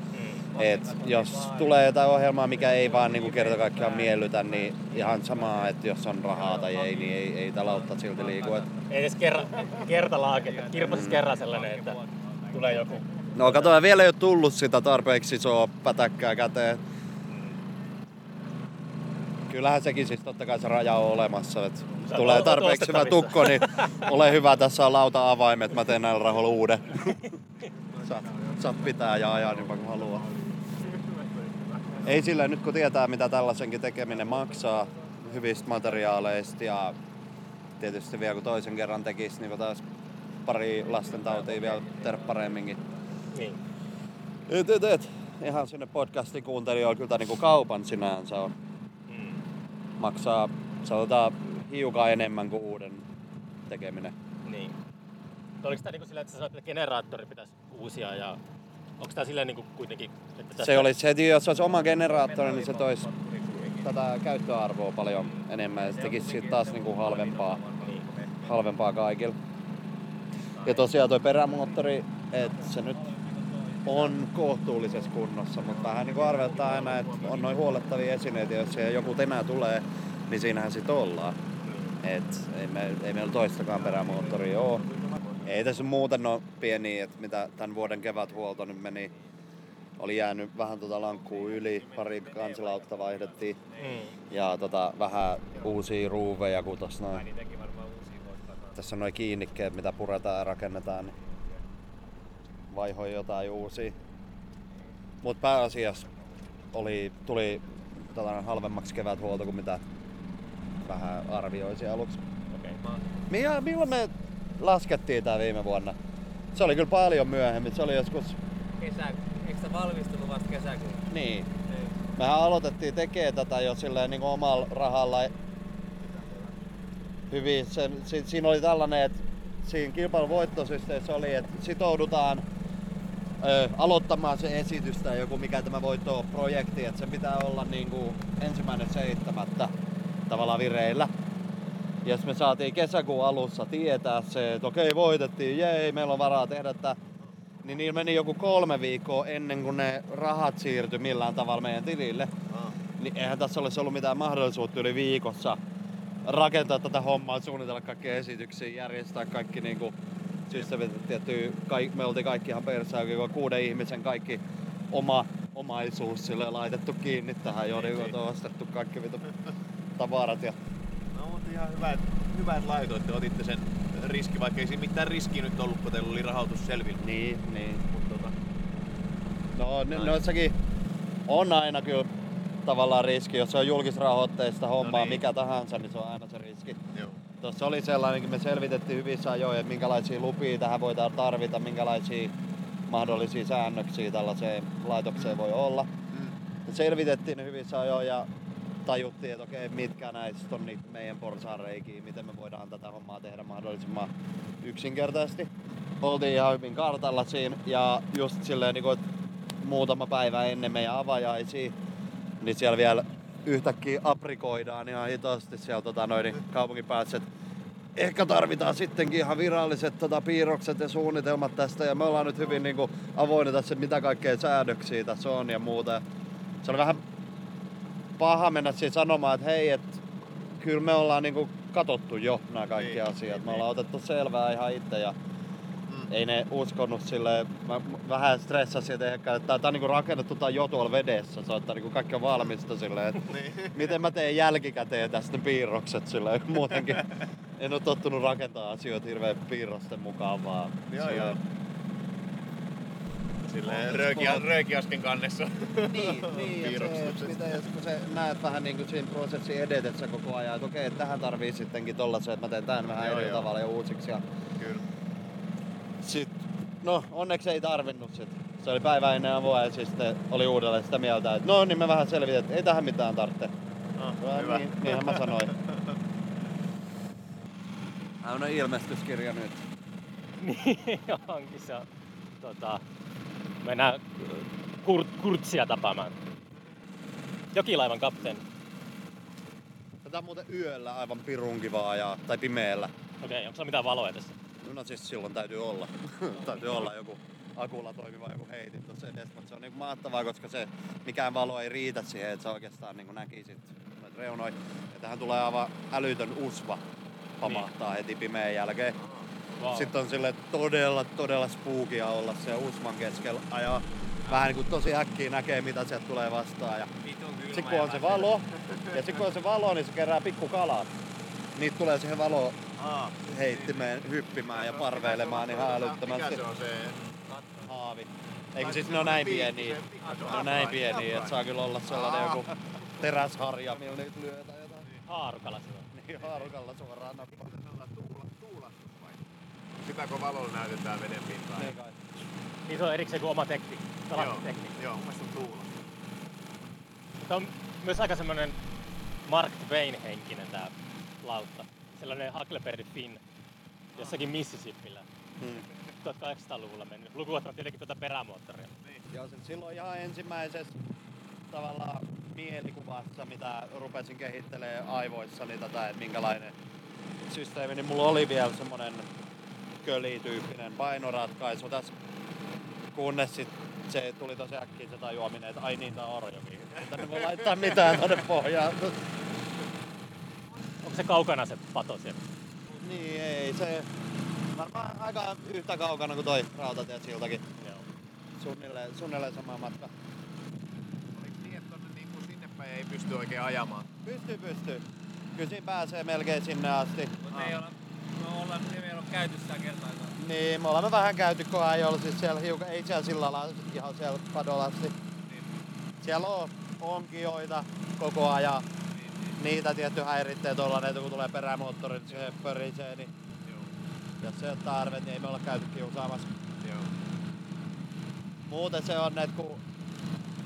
S1: Et jos tulee jotain ohjelmaa, mikä ei vaan niin kerta kaikkiaan miellytä, niin ihan samaa, että jos on rahaa tai ei, niin ei, ei taloutta silti liiku. Et
S2: Ei edes kerra, kertalaake, kirpasis kerran sellainen, että tulee joku
S1: No kato, vielä ei ole tullut sitä tarpeeksi isoa pätäkkää käteen. Kyllähän sekin siis totta kai se raja on olemassa. Et
S2: Sä
S1: tulee tarpeeksi hyvä tukko, niin ole hyvä, tässä on lauta-avaimet, mä teen näillä rahoilla uuden. saat, saat pitää ja ajaa niin paljon haluaa. Ei sillä nyt kun tietää mitä tällaisenkin tekeminen maksaa hyvistä materiaaleista ja tietysti vielä kun toisen kerran tekisi, niin taas pari lastentautia vielä tehdä paremminkin.
S2: niin.
S1: Et, et, et. Ihan sinne podcastin kuuntelijoilla kyllä tää niinku kaupan sinänsä on. Maksaa sanotaan hiukan enemmän kuin uuden tekeminen.
S2: Niin. Oliko tämä niinku sillä, että sä sanoit, että generaattori pitäisi uusia ja onko tämä silleen niinku kuitenkin, että tästä...
S1: Se olisi heti, jos olisi oma generaattori, niin se toisi tätä käyttöarvoa paljon enemmän ja se tekisi siitä taas niinku halvempaa,
S2: Niin.
S1: halvempaa kaikille. Ja tosiaan toi perämoottori, että se nyt on kohtuullisessa kunnossa, mutta vähän niin arveltaa aina, että on noin huolettavia esineitä, jos siellä joku tenä tulee, niin siinähän sit ollaan. Et ei, me, ei meillä toistakaan perämoottoria ole. Ei tässä muuten ole pieniä, että mitä tämän vuoden keväthuolto nyt meni. Oli jäänyt vähän tota lankkuu yli, pari kansilautta vaihdettiin.
S2: Mm.
S1: Ja tota, vähän uusia ruuveja, kun tossa noin. Tässä on noin kiinnikkeet, mitä puretaan ja rakennetaan, niin vaihoi jotain uusia. Mut pääasiassa oli, tuli tällainen halvemmaksi keväthuolto kuin mitä vähän arvioisi aluksi.
S2: Okei.
S1: Millä, milloin me laskettiin tää viime vuonna? Se oli kyllä paljon myöhemmin. Se oli joskus...
S7: Kesä, eikö sä valmistunut vasta kesäkuussa?
S1: Niin. Mehän aloitettiin tekemään tätä jo silleen niin omalla rahalla hyvin. Sen, si, siinä oli tällainen, että siinä kilpailun voittosysteemissä oli, että sitoudutaan ö, aloittamaan se esitys tai joku mikä tämä voitto-projekti, että se pitää olla niin kuin ensimmäinen seitsemättä tavallaan vireillä. Ja jos me saatiin kesäkuun alussa tietää se, että okei voitettiin, jei, meillä on varaa tehdä tätä, niin niillä meni joku kolme viikkoa ennen kuin ne rahat siirtyi millään tavalla meidän tilille. Niin eihän tässä olisi ollut mitään mahdollisuutta yli viikossa rakentaa tätä hommaa, suunnitella kaikkia esityksiä, järjestää kaikki niinku kaik, me oltiin kaikki ihan persää, kuuden ihmisen kaikki oma omaisuus sille laitettu kiinni tähän jo, niin on ostettu kaikki vitu tavarat ja
S5: No mutta ihan hyvä, hyvä, että laitoitte, otitte sen riski, vaikka ei siinä mitään riskiä nyt ollut, kun teillä oli rahoitus selvillä.
S1: niin, niin.
S5: Mutta tota,
S1: No ne, noissakin on aina kyllä tavallaan riski, jos se on julkisrahoitteista hommaa,
S5: No niin.
S1: mikä tahansa, niin se on aina se riski.
S5: Joo.
S1: Tuossa oli sellainen, me selvitettiin hyvissä ajoin, että minkälaisia lupia tähän voidaan tarvita, minkälaisia mahdollisia säännöksiä tällaiseen laitokseen voi olla.
S5: Mm.
S1: Me selvitettiin ne hyvissä ajoin ja tajuttiin, että okei, mitkä näistä on niitä meidän porsaanreikiä, miten me voidaan tätä hommaa tehdä mahdollisimman yksinkertaisesti. Oltiin ihan hyvin kartalla siinä ja just silleen, niin kuin, että muutama päivä ennen meidän avajaisia, niin siellä vielä yhtäkkiä aprikoidaan ihan hitosti siellä tota, noin kaupungin päässä, ehkä tarvitaan sittenkin ihan viralliset tota, piirrokset ja suunnitelmat tästä ja me ollaan nyt hyvin niin kuin, avoinna tässä, että mitä kaikkea säädöksiä tässä on ja muuta. Se on vähän paha mennä siihen sanomaan, että hei, että kyllä me ollaan niinku katottu jo nämä kaikki
S5: Niin,
S1: asiat.
S5: niin,
S1: Me ollaan otettu selvää ihan itse ja. Ei ne uskonut silleen, mä vähän stressasin, että ehkä, että tää on niinku rakennettu tää jo tuolla vedessä, se on, että niinku kaikki on valmista silleen, että
S5: Niin.
S1: miten mä teen jälkikäteen tästä piirrokset silleen, muutenkin en ole tottunut rakentaa asioita hirveän piirrosten mukaan vaan.
S5: Joo,
S1: silleen-
S5: joo. Silleen rööki- röökiaskin kannessa.
S1: Niin, *laughs* niin ja se, mitä jos kun sä näet vähän niin kuin siinä prosessin edetessä koko ajan, että okei, että tähän tarvii sittenkin tollasen, että mä teen tämän vähän
S5: Joo,
S1: eri
S5: joo.
S1: tavalla ja uusiksi. Ja
S5: Kyllä.
S1: No onneksi ei tarvinnut sit. Se oli päivä ennen avoa ja siis sitten oli uudelleen sitä mieltä, että no niin me vähän selvitin, että ei tähän mitään tarvitse. No,
S5: hyvä.
S1: Niin, niinhän mä sanoin. Tämä on ilmestyskirja nyt. *laughs*
S2: Niin onkin se. Tota, mennään kur, kurtsia tapaamaan. Jokilaivan kapteeni.
S1: Tätä on muuten yöllä aivan pirun kivaa ja, tai pimeällä.
S2: Okei, okay, onko sulla mitään valoja tässä?
S1: No siis silloin täytyy olla. *laughs* täytyy olla joku akulla toimiva joku heitin tuossa edessä, mutta se on niinku mahtavaa, koska se mikään valo ei riitä siihen, että sä oikeastaan niinku näkisit noita reunoja. Ja tähän tulee aivan älytön usva pamahtaa niin. heti pimeän jälkeen.
S2: Wow.
S1: Sitten on sille todella, todella spookia olla se usvan keskellä ajaa. Vähän niinku tosi äkkiä näkee mitä sieltä tulee vastaan. Ja sitten kun on se valo, ja sitten kun on se valo, niin se kerää pikkukalat. Niitä tulee siihen valo
S5: Aa,
S1: heittimeen hyppimään ja parveilemaan ihan älyttömästi.
S5: Mikä se on se?
S1: Haavi. Eikö siis ne on näin pieniä? Ne on näin pieniä, että saa kyllä olla sellainen joku teräsharja, millä niitä lyö tai jotain.
S2: Haarukala se on.
S1: Niin haarukalla suoraan nappaa.
S5: Sitäkö valolla näytetään veden pintaan?
S1: Niin kai.
S2: Niin se on erikseen kuin oma tekni,
S5: Joo,
S2: kalastustekniikka.
S5: joo, mun mielestä on tuula.
S2: Mutta on myös aika semmonen Mark Twain henkinen tää lautta. Sellainen Huckleberry Finn jossakin Mississippillä.
S1: Hmm.
S2: 1800-luvulla mennyt. Lukuottamatta tietenkin tuota perämoottoria.
S1: Joo, se silloin ihan ensimmäisessä tavallaan mielikuvassa, mitä rupesin kehittelemään aivoissani tätä, että minkälainen systeemi, niin mulla oli vielä semmonen kölityyppinen painoratkaisu tässä, kunnes sit se tuli tosi äkkiä se tajuaminen, että ai niin, tää on orjokin. Että ne voi laittaa mitään tonne pohjaan.
S2: Onko se kaukana se pato siellä?
S1: Niin ei, se varmaan aika yhtä kaukana kuin toi rautatiesiltakin.
S2: Joo.
S1: Suunnilleen, suunnilleen sama matka.
S5: Oliko niin, että tonne niin kuin sinne päin ei pysty oikein ajamaan?
S1: Pystyy, pystyy. Kyllä siinä pääsee melkein sinne asti.
S7: Mutta me ei olla, me ollaan, me ei olla käyty sitä kertaakaan.
S1: Niin, me olemme vähän käyty, kun ei ollut siis siellä hiukan, ei siellä sillä lailla ihan siellä padolla asti. Siellä on onkioita koko ajan. Niitä tietty häiritsee tuolla, että kun tulee perämoottori, niin se pörisee, niin jos se on tarve, niin ei me olla käyty kiusaamassa.
S5: Joo.
S1: Muuten se on, että kun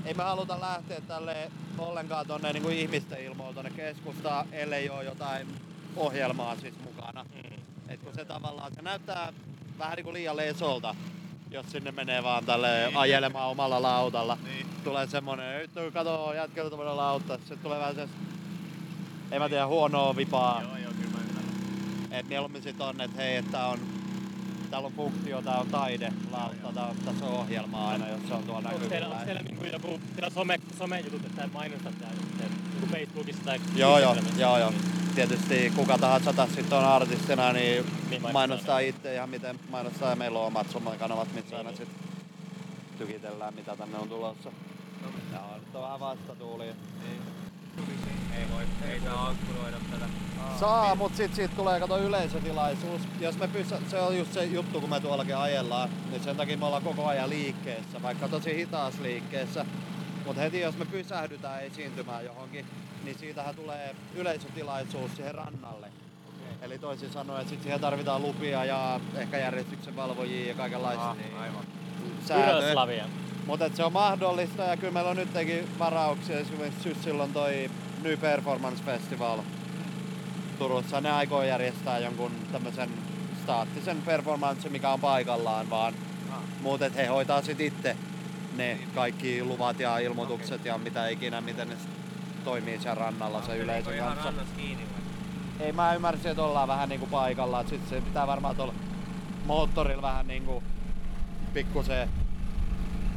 S1: ei me haluta lähteä tälle ollenkaan tonne niin kuin ihmisten ilmoille tonne keskustaan, ellei ole jotain ohjelmaa siis mukana.
S2: Mm.
S1: Et kun se tavallaan, se näyttää vähän niin kuin liian lesolta, jos sinne menee vaan tälle ajelemaan omalla lautalla.
S5: Niin.
S1: Tulee semmonen, nyt kato jätkellä tämmönen lautta, se tulee vähän se, en mä tiedä, huonoa vipaa.
S5: Joo, joo, kyllä mä ymmärrän.
S1: Et mieluummin sit on, että hei, että on, täällä on funktio, tää on taide, lautta, tää on, tässä on ohjelmaa aina, jos se on tuolla
S2: Onko teillä, onko
S1: näkyvillä.
S2: teillä niinku joku teillä on some, somejutut, että mainostat tää joku Facebookissa tai
S1: Joo, joo, joo, joo. Tietysti kuka tahansa tässä sitten on artistina, niin
S2: mainostaa
S1: mainostaa itse ihan miten mainostaa. Ja meillä on omat somekanavat, missä aina sitten tykitellään, mitä tänne on tulossa. Ja on nyt vähän vastatuuli.
S7: Ei voi, ei saa ankkuroida tätä.
S1: Saa, mut sit siitä tulee kato yleisötilaisuus. Jos me pyssä, se on just se juttu, kun me tuollakin ajellaan, niin sen takia me ollaan koko ajan liikkeessä, vaikka tosi hitaassa liikkeessä. Mutta heti jos me pysähdytään esiintymään johonkin, niin siitähän tulee yleisötilaisuus siihen rannalle. Eli toisin sanoen, että sit siihen tarvitaan lupia ja ehkä järjestyksen valvojia ja kaikenlaista
S5: Ah, aivan.
S1: sääntöjä.
S2: Yröslavia.
S1: Mutta se on mahdollista ja kyllä meillä on nytkin varauksia. Esimerkiksi syssyllä on toi New Performance Festival Turussa. Ne aikoo järjestää jonkun tämmöisen staattisen performance, mikä on paikallaan vaan.
S5: Ah.
S1: Muuten he hoitaa sit itse ne kaikki luvat ja ilmoitukset ja mitä ikinä, miten ne toimii siellä rannalla se yleisön
S7: ihan
S1: kanssa.
S7: rannassa kiinni vai?
S1: Ei mä ymmärsin, että ollaan vähän niinku paikalla. et Sit se pitää varmaan tuolla moottorilla vähän niinku pikkusen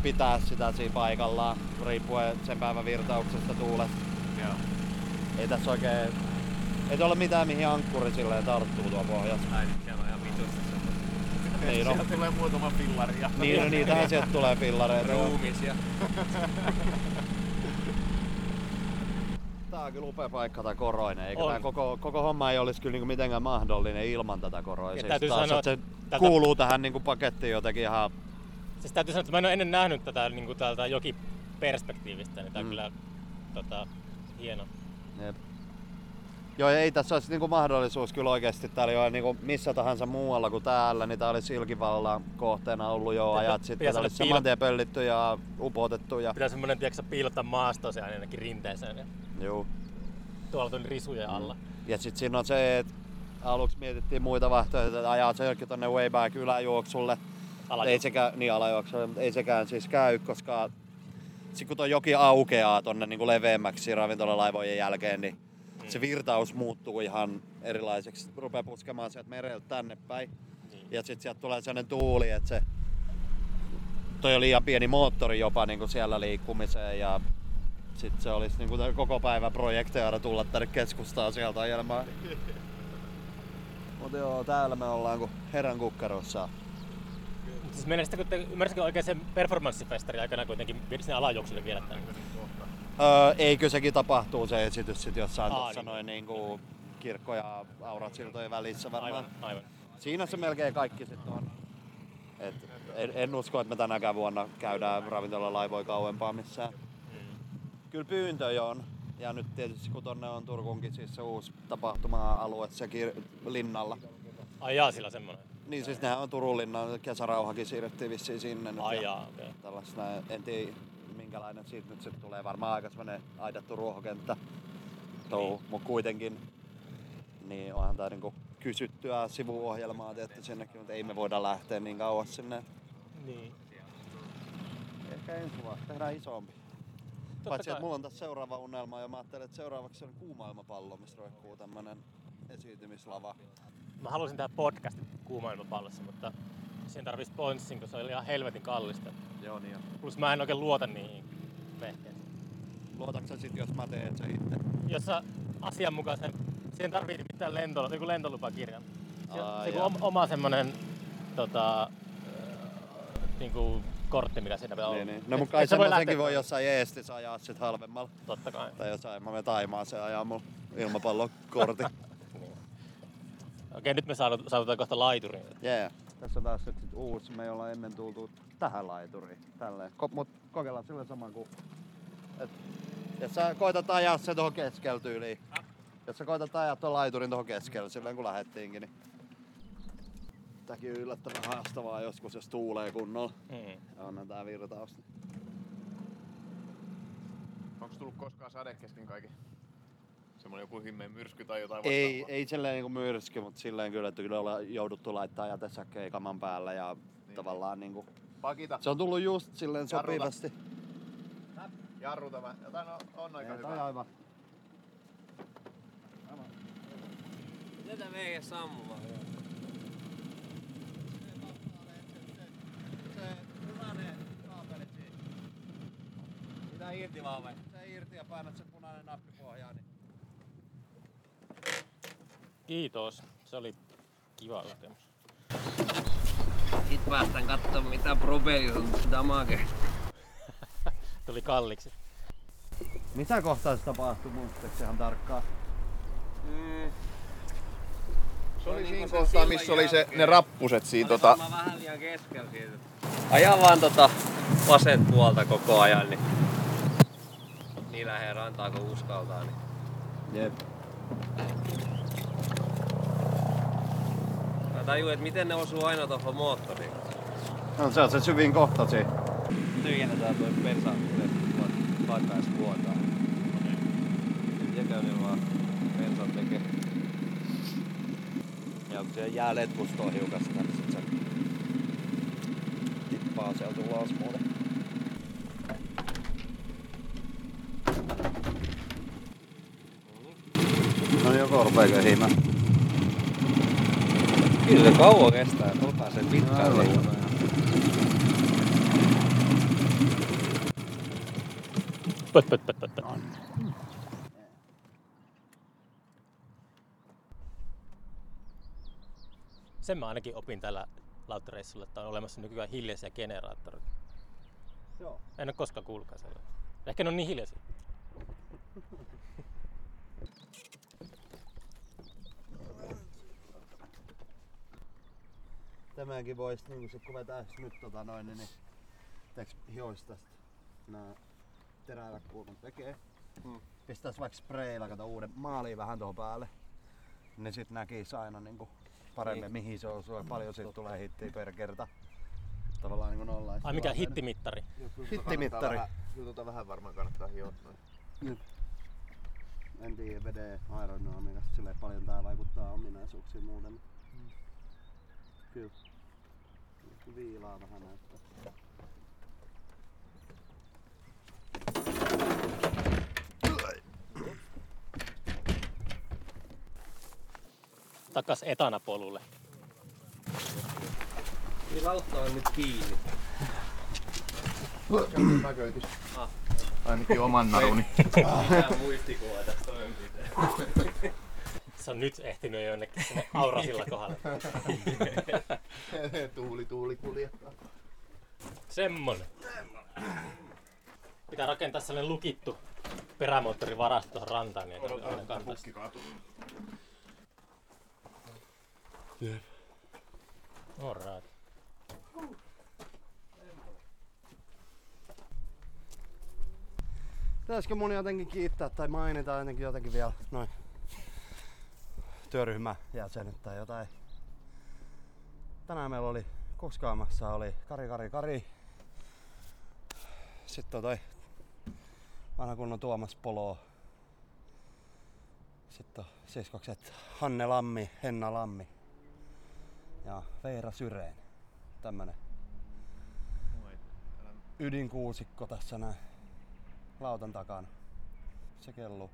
S1: pitää sitä siinä paikallaan, riippuen sen päivän virtauksesta tuulesta.
S5: Joo.
S1: Ei tässä oikein... Ei tuolla mitään mihin ankkuri silleen tarttuu tuo pohjassa.
S7: Ai nyt siellä on ihan vitusti.
S1: Niin no.
S5: Sieltä tulee muutama fillari ja
S1: Niin, no niitähän sieltä tulee pillareita. joo.
S7: Ruumis ja... *laughs*
S1: Tää on kyllä upea paikka tää koroinen, eikä
S2: On.
S1: tää koko, koko homma ei olisi kyllä niinku mitenkään mahdollinen ilman tätä koroisia.
S2: Ja täytyy
S1: Taas,
S2: sanoa,
S1: että se
S2: tätä-
S1: kuuluu tähän niinku pakettiin jotenkin ihan...
S2: Siis täytyy sanoa, että mä en ole ennen nähnyt tätä niin kuin täältä jokiperspektiivistä, niin tää on
S1: Mm.
S2: kyllä tota, hieno.
S1: Jep. Joo, ei tässä olisi niinku mahdollisuus kyllä oikeasti. Täällä ei ole niinku missä tahansa muualla kuin täällä, niin tää olisi Ilkivallan kohteena ollut jo
S2: Pitää-
S1: ajat sitten. Tää olisi
S2: piilo-
S1: saman tien pöllitty ja upotettu. Ja...
S2: Pitää semmonen, tiedätkö, piilottaa maastoon se ainakin rinteeseen ja
S1: Juu.
S2: tuolla tuli risuja alla.
S1: Ja sit siinä on se, että aluksi mietittiin muita vaihtoehtoja, että ajaa se jokin tonne way back yläjuoksulle.
S2: Alajuoksu.
S1: Ei sekään, niin alajuoksulle, mutta ei sekään siis käy, koska sit kun tuo joki aukeaa tonne niin kuin leveämmäksi ravintolalaivojen jälkeen, niin
S2: Mm.
S1: se virtaus muuttuu ihan erilaiseksi. Rupeaa puskemaan sieltä mereltä tänne päin.
S2: Niin.
S1: Ja sitten sieltä tulee sellainen tuuli, että se toi on liian pieni moottori jopa niin kuin siellä liikkumiseen ja sitten se olisi niin kuin koko päivä projekteja tulla tänne keskustaan sieltä ajelemaan. *laughs* Mutta joo, täällä me ollaan kuin herran kukkarossa.
S2: Siis menestykö, te, ymmärsikö oikein sen performanssifestari aikana kuitenkin sinne alajuoksulle tämän?
S1: Öö, eikö sekin tapahtuu se esitys sit jossain
S2: Aa,
S1: tuossa
S2: niin.
S1: noin niinku kirkko ja aurat siltojen välissä varmaan.
S2: Aivan, aivan.
S1: Siinä se melkein kaikki sitten on. Et en, en, usko, että me tänäkään vuonna käydään ravintolalaivoja kauempaa missään. Kyllä pyyntöjä on. Ja nyt tietysti kun tonne on Turkunkin siis se uusi tapahtuma-alue sekin linnalla.
S2: Ai jaa, sillä semmonen.
S1: Niin siis nehän on Turun linnan kesärauhakin siirrettiin vissiin sinne nyt.
S2: Ai
S1: ja
S2: jaa, okei.
S1: Tällaista, en tiedä minkälainen siitä nyt sitten tulee. Varmaan aika semmonen aidattu ruohokenttä niin. mutta kuitenkin niin onhan tää niinku kysyttyä sivuohjelmaa tehty sinnekin, mutta ei me voida lähteä niin kauas sinne.
S2: Niin.
S1: Ehkä ensi vuonna tehdään isompi.
S2: Totta
S1: Paitsi,
S2: kai.
S1: että mulla on tässä seuraava unelma ja mä ajattelen, että seuraavaksi on kuumailmapallo, missä roikkuu tämmönen esiintymislava.
S2: Mä halusin tehdä podcastin kuumailmapallossa, mutta siihen tarvii sponssin, koska se oli ihan helvetin kallista.
S1: Joo niin.
S2: Plus mä en oikein luota niihin vehkeisiin.
S1: Luotatko sit, jos mä teen se itse?
S2: Jos sä asianmukaisen, siihen tarvii nimittäin lento, joku lentolupakirja. Se,
S1: Aa,
S2: se on oma semmonen tota, niinku, kortti, mitä siinä pitää olla.
S1: Niin, niin. No mutta kai
S2: sä voi lähteä-
S1: voi jossain jeestissä ajaa sit halvemmalla.
S2: Totta kai.
S1: Tai jossain, mä menen Taimaan se ajaa mulla ilmapallokortin. *laughs*
S2: Okei, nyt me saavut- saavutaan kohta laituriin.
S1: Yeah. Tässä on taas nyt sit uusi, me ei olla ennen tultu tähän laituriin. Tälleen. Ko- mut kokeillaan sillä saman kuin... Et, jos sä koitat ajaa se tuohon keskellä tyyliin. Jos sä koitat ajaa tuon laiturin tuohon keskelle silleen kun lähettiinkin, niin... Tämäkin on yllättävän haastavaa joskus, jos tuulee kunnolla.
S2: Mm.
S1: Ja onhan tää virtaus.
S5: Onko tullut koskaan sade kesken kaiken? Semmoinen joku himmeen myrsky tai jotain
S1: Ei,
S5: vastaavaa?
S1: ei silleen niinku myrsky, mutta silleen kyllä, että kyllä ollaan jouduttu laittaa jätesäkkejä kaman päälle ja niin. tavallaan niinku...
S5: Pakita,
S1: Se on tullut just silleen
S5: Jarruta.
S1: sopivasti.
S5: jarruta vähän. Jotain on, on aika
S1: Ei, toi
S5: hyvä.
S1: aivan.
S7: Tätä meidän sammumaan. irti vaan vai?
S1: Se irti ja painat sen punainen nappi pohjaan, niin
S2: Kiitos. Se oli kiva kokemus.
S7: Sit päästään kattoo mitä propeli on damage. *laughs*
S2: Tuli kalliksi.
S1: Mitä kohtaa se tapahtui muistatko ihan tarkkaan?
S7: Mm.
S5: Se oli siinä kohtaa, missä oli se, ne rappuset siinä tota...
S7: vähän liian keskellä siitä. Aja vaan tota vasen puolta koko ajan, niin
S3: niin lähellä rantaa kun uskaltaa. Niin
S1: Jep.
S3: Mä tajuin, että miten ne osuu aina tuohon moottoriin.
S1: No se on se syvin kohta siinä.
S3: Tyhjennetään toi pensa paikkaisi vuotaa. Jäkäinen vaan pensan tekee.
S1: Ja kun siellä jää letkustoa hiukasta, niin sit se tippaa sieltä ulos muuten. No niin, joko rupee köhimään?
S3: Kyllä se kauan kestää, tuolla pääsee pitkään liikkumaan.
S2: Pöt, pöt, pöt, pöt, pöt. Sen mä ainakin opin tällä lauttareissulla, että on olemassa nykyään hiljaisia generaattoreita.
S1: Joo.
S2: En ole koskaan kuullutkaan sellaista. Ehkä ne on niin hiljaisia. *laughs*
S1: Tämänkin vois niinku sit kun vetäis nyt tota noin, niin, niin teeks hioista tästä nää terävät kulmat tekee.
S3: Hmm.
S1: Pistäis vaikka sprayilla kato uuden maaliin vähän tuohon päälle. Niin sit näkis aina niinku paremmin
S3: Niin.
S1: mihin se osuu ja paljon siitä tulee hittiä per kerta. Tavallaan niinku nolla.
S2: Ai mikä hittimittari?
S1: Hittimittari.
S5: Kyllä tota vähän varmaan kannattaa hiottaa.
S1: En tiedä veden aerodynamiikasta silleen paljon tää vaikuttaa ominaisuuksiin muuten. Kyllä. Viilaa vähän näyttää.
S2: Takas etanapolulle.
S3: Niin lautta on nyt kiinni.
S5: Näköitys. Ainakin oman naruni.
S3: Tää muistikuva tästä toimenpiteestä.
S2: Se on nyt ehtinyt jonnekin sinne aurasilla *laughs* kohdalle. *laughs*
S5: tuuli, tuuli kuljettaa.
S2: Semmonen. Pitää rakentaa sellainen lukittu perämoottorivarasto tuohon rantaan, niin ei aina kantaisi. Alright.
S1: Pitäisikö mun jotenkin kiittää tai mainita jotenkin jotenkin vielä noin työryhmäjäsenet tai jotain? Tänään meillä oli kuskaamassa oli Kari Kari Kari. Sitten toi vanha kunnon Tuomas Polo. Sitten on siskokset Hanne Lammi, Henna Lammi ja Veera Syreen. Tämmönen ydinkuusikko tässä näin lautan takana. Se kelluu,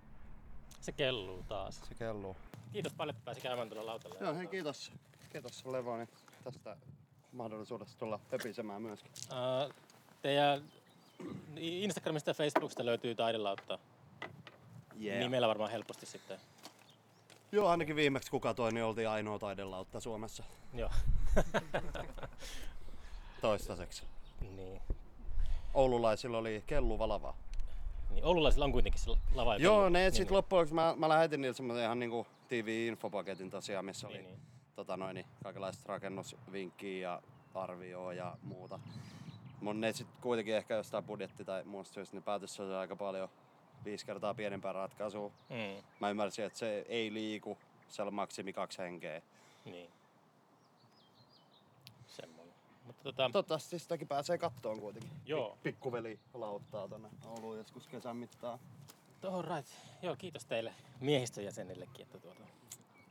S2: Se kelluu taas.
S1: se kelluu.
S2: Kiitos paljon, että pääsi käymään tuolla lautalla.
S1: Joo, hei kiitos. Kiitos Levoni tästä mahdollisuudesta tulla höpisemään myöskin.
S2: Ää, teidän Instagramista ja Facebookista löytyy taidelautta.
S1: Yeah.
S2: Nimellä varmaan helposti sitten.
S1: Joo, ainakin viimeksi kuka toi, niin oltiin ainoa taidelautta Suomessa
S2: Joo.
S1: toistaiseksi.
S2: niin.
S1: Oululaisilla oli kelluva lava.
S2: Niin. Oululaisilla on kuitenkin se lava.
S1: Joo,
S2: on-
S1: ne
S2: niin,
S1: sit loppujen lopuksi mä, mä lähetin niille semmoisen ihan niinku TV-infopaketin tosiaan, missä oli
S2: Niin, niin.
S1: tota noin, niin kaikenlaista rakennusvinkkiä ja arvioa ja muuta. Mun ne sit kuitenkin ehkä jostain budjetti tai muusta syystä, niin päätös oli aika paljon viisi kertaa pienempää ratkaisua.
S2: Mm,
S1: Mä ymmärsin, että se ei liiku, siellä on maksimi kaksi henkeä.
S2: niin. Semmoinen. Mutta tota,
S1: Toivottavasti sitäkin pääsee kattoon kuitenkin.
S2: Joo.
S1: Pikkuveli lauttaa tonne Ouluun joskus kesän mittaan.
S2: all right. Joo, kiitos teille miehistön jäsenillekin, että tuota,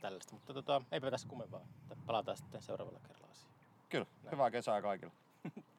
S2: tällaista. Mutta tota, eipä tässä kummempaa. Palataan sitten seuraavalla kerralla asiaan.
S1: Kyllä, hyvää kesää kaikille. *laughs*